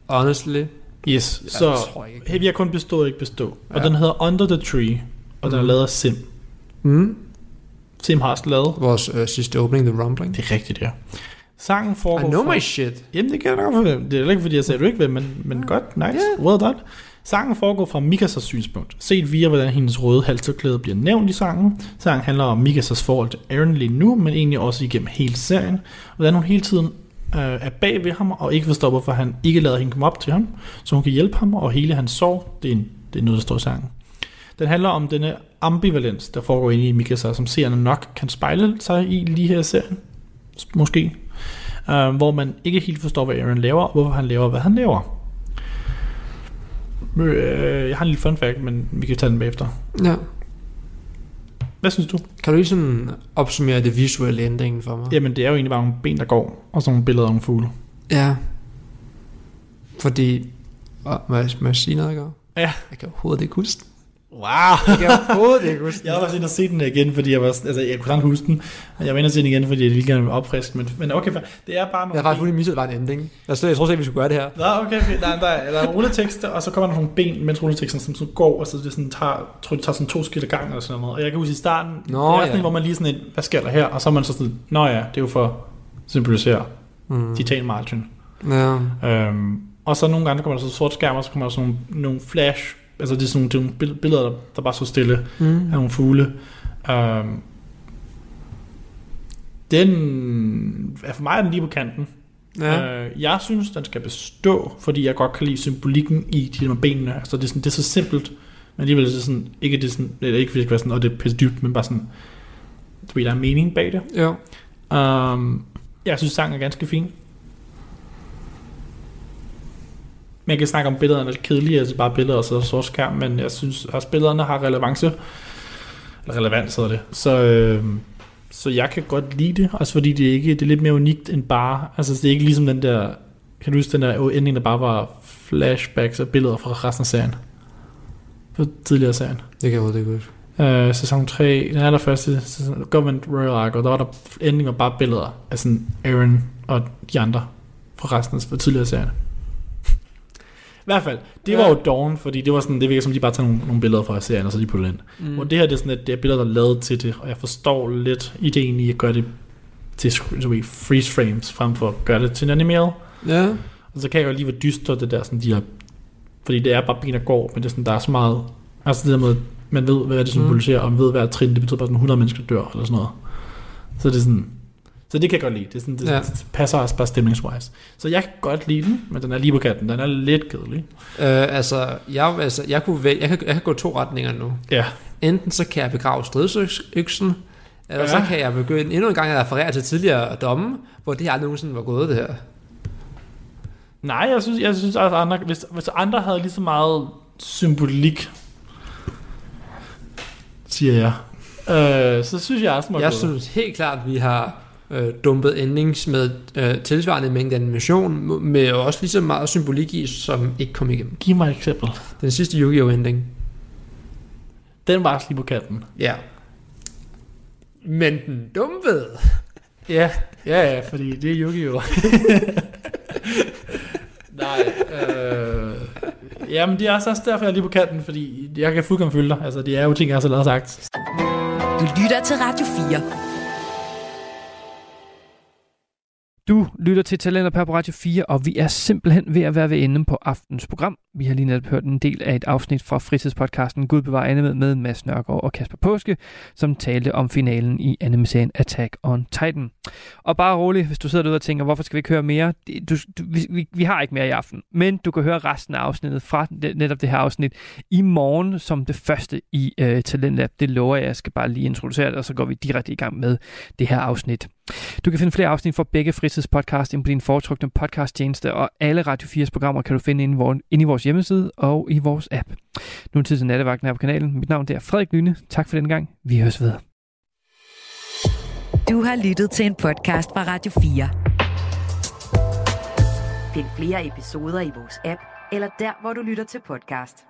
honestly. Yes, Ja, så jeg hey, vi har kun bestået, ikke bestå. Og Ja. den hedder Under the Tree, og den er lavet af Sim. Mm. Sim har også lavet. Vores øh, sidste opening, The Rumbling. Det er rigtigt, ja. Sangen foregår I know fra- my shit. Jamen, det kan jeg nok. Det er ikke, fordi jeg sagde, du ikke vil, men, men godt, nice, Ja. well done. Sangen foregår fra Mikasas synspunkt, set via, hvordan hendes røde halstørklæde bliver nævnt i sangen. Sangen handler om Mikasas forhold til Aaron lige nu, men egentlig også igennem hele serien. Hvordan hun hele tiden øh, er bag ved ham, og ikke forstår, hvorfor han ikke lader hende komme op til ham, så hun kan hjælpe ham, og hele hans sorg, det er, en, det er noget, der står i sangen. Den handler om denne ambivalens, der foregår inde i Mikasa, som seerne nok kan spejle sig i lige her i serien. Måske. Øh, hvor man ikke helt forstår, hvad Aaron laver, og hvorfor han laver, hvad han laver. Øh, jeg har en lille fun fact, men vi kan tage den bagefter. Ja. Hvad synes du? Kan du lige sådan opsummere det visuelle endingen for mig? Jamen, det er jo egentlig bare nogle ben, der går, og så nogle billeder af nogle fugle. Ja. Fordi... Må jeg, må jeg sige noget, ikke? Ja. Jeg kan overhovedet ikke huske. Wow! Jeg kan overhovedet ikke huske Jeg var også inde og se den igen, fordi jeg var, altså, jeg kunne huske den. Jeg var inde og se den igen, fordi jeg lige gerne opfriske, men, men okay, det er bare nogle Jeg har faktisk misset, var en ending. Jeg, jeg tror ikke, vi skulle gøre det her. Nå, okay, fedt. Der, der, er, der er rulletekster, og så kommer der nogle ben, mens rulleteksten som så går, og så det sådan tager, tror, det tager sådan to skridt ad gangen og sådan noget. Og jeg kan huske i starten, Nå, det er sådan, ja. hvor man lige sådan et, hvad sker der her? Og så er man så sådan, nå ja, det er jo for symbolisere Mm. titan margin. Ja. Øhm, og så nogle gange kommer der så sort skærm, og så kommer der sådan nogle, nogle flash, altså det er sådan nogle, det er nogle bill- billeder, der, der bare så stille Mm. af nogle fugle. Øhm, den er for mig er den lige på kanten. Ja. Øh, jeg synes, den skal bestå, fordi jeg godt kan lide symbolikken i de her benene. Altså, det, er sådan, det er så simpelt, men alligevel er det sådan, ikke, det er sådan, eller ikke fordi det skal være sådan, og det er pisse dybt, men bare sådan, du ved, der er mening bag det. Jo. Um, jeg synes, sangen er ganske fin. Man kan snakke om billederne er kedelige, altså bare billeder og så sort skærm, men jeg synes også, billederne har relevance. Eller relevans hedder det. Så, øh, så jeg kan godt lide det, også fordi det ikke, det er lidt mere unikt end bare, altså det er ikke ligesom den der, kan du huske den der ending, der bare var flashbacks af billeder fra resten af serien? Fra tidligere serien. Det kan jeg ikke huske. Øh, sæson 3, den allerførste sæson, Government Royal Ark, og der var der ending var bare billeder af sådan Aaron og de andre fra resten af tidligere serien. I hvert fald, det var Ja. jo Dawn, fordi det var sådan, det virker som, de bare tager nogle, nogle billeder fra serien, og så de putter det ind. Mm. Mm. Og det her, det er sådan, at det er billeder, der er lavet til det, og jeg forstår lidt ideen i at gøre det til ved, freeze frames, frem for at gøre det til en animeret. Ja. Og så kan jeg jo lige være dyster, det der sådan, de her, fordi det er bare ben, der går, men det er sådan, der er så meget, altså det der med, man ved, hvad det symboliserer, og man ved, hvad trin, det betyder bare sådan 100 mennesker dør, eller sådan noget. Så det er sådan, så det kan jeg godt lide. Det, sådan, det, Ja. passer også bare stemningswise. Så jeg kan godt lide den, men den er lige på kanten. Den er lidt kedelig. Øh, altså, jeg, altså, jeg, kunne vælge, jeg, kan, jeg kan gå to retninger nu. Ja. Enten så kan jeg begrave stridsøksen, eller Ja. så kan jeg begynde endnu en gang at referere til tidligere domme, hvor det aldrig nogensinde var gået, det her. Nej, jeg synes, jeg synes også, andre, hvis, hvis andre havde lige så meget symbolik, siger jeg, øh, så synes jeg også, Jeg synes helt klart, at vi har øh, dumpet endings med øh, tilsvarende mængde animation, med også lige så meget symbolik i, som ikke kom igennem. Giv mig et eksempel. Den sidste Yu-Gi-Oh! ending. Den var også lige på kanten. Ja. Men den dumpede. Ja, ja, ja, fordi det er Yu-Gi-Oh! Nej, øh, jamen det er også derfor, jeg er lige på kanten, fordi jeg kan fuldkommen følge dig. Altså, det er jo ting, jeg har så lavet sagt. Du lytter til Radio 4. Du lytter til Talenter på Radio 4, og vi er simpelthen ved at være ved enden på aftens program. Vi har lige netop hørt en del af et afsnit fra fritidspodcasten Gud bevarer anime med Mads Nørgaard og Kasper Påske, som talte om finalen i anime Attack on Titan. Og bare rolig, hvis du sidder derude og tænker, hvorfor skal vi ikke høre mere? Du, du, vi, vi har ikke mere i aften, men du kan høre resten af afsnittet fra netop det her afsnit i morgen som det første i uh, Talentlab. Det lover jeg, jeg skal bare lige introducere det, og så går vi direkte i gang med det her afsnit. Du kan finde flere afsnit fra begge fritidspodcast ind på din foretrukne podcasttjeneste, og alle Radio 4's programmer kan du finde inde i vores hjemmeside og i vores app. Nu er tid til nattevagten her på kanalen. Mit navn er Frederik Lyne. Tak for den gang. Vi høres ved. Du har lyttet til en podcast fra Radio 4. Find flere episoder i vores app, eller der, hvor du lytter til podcast.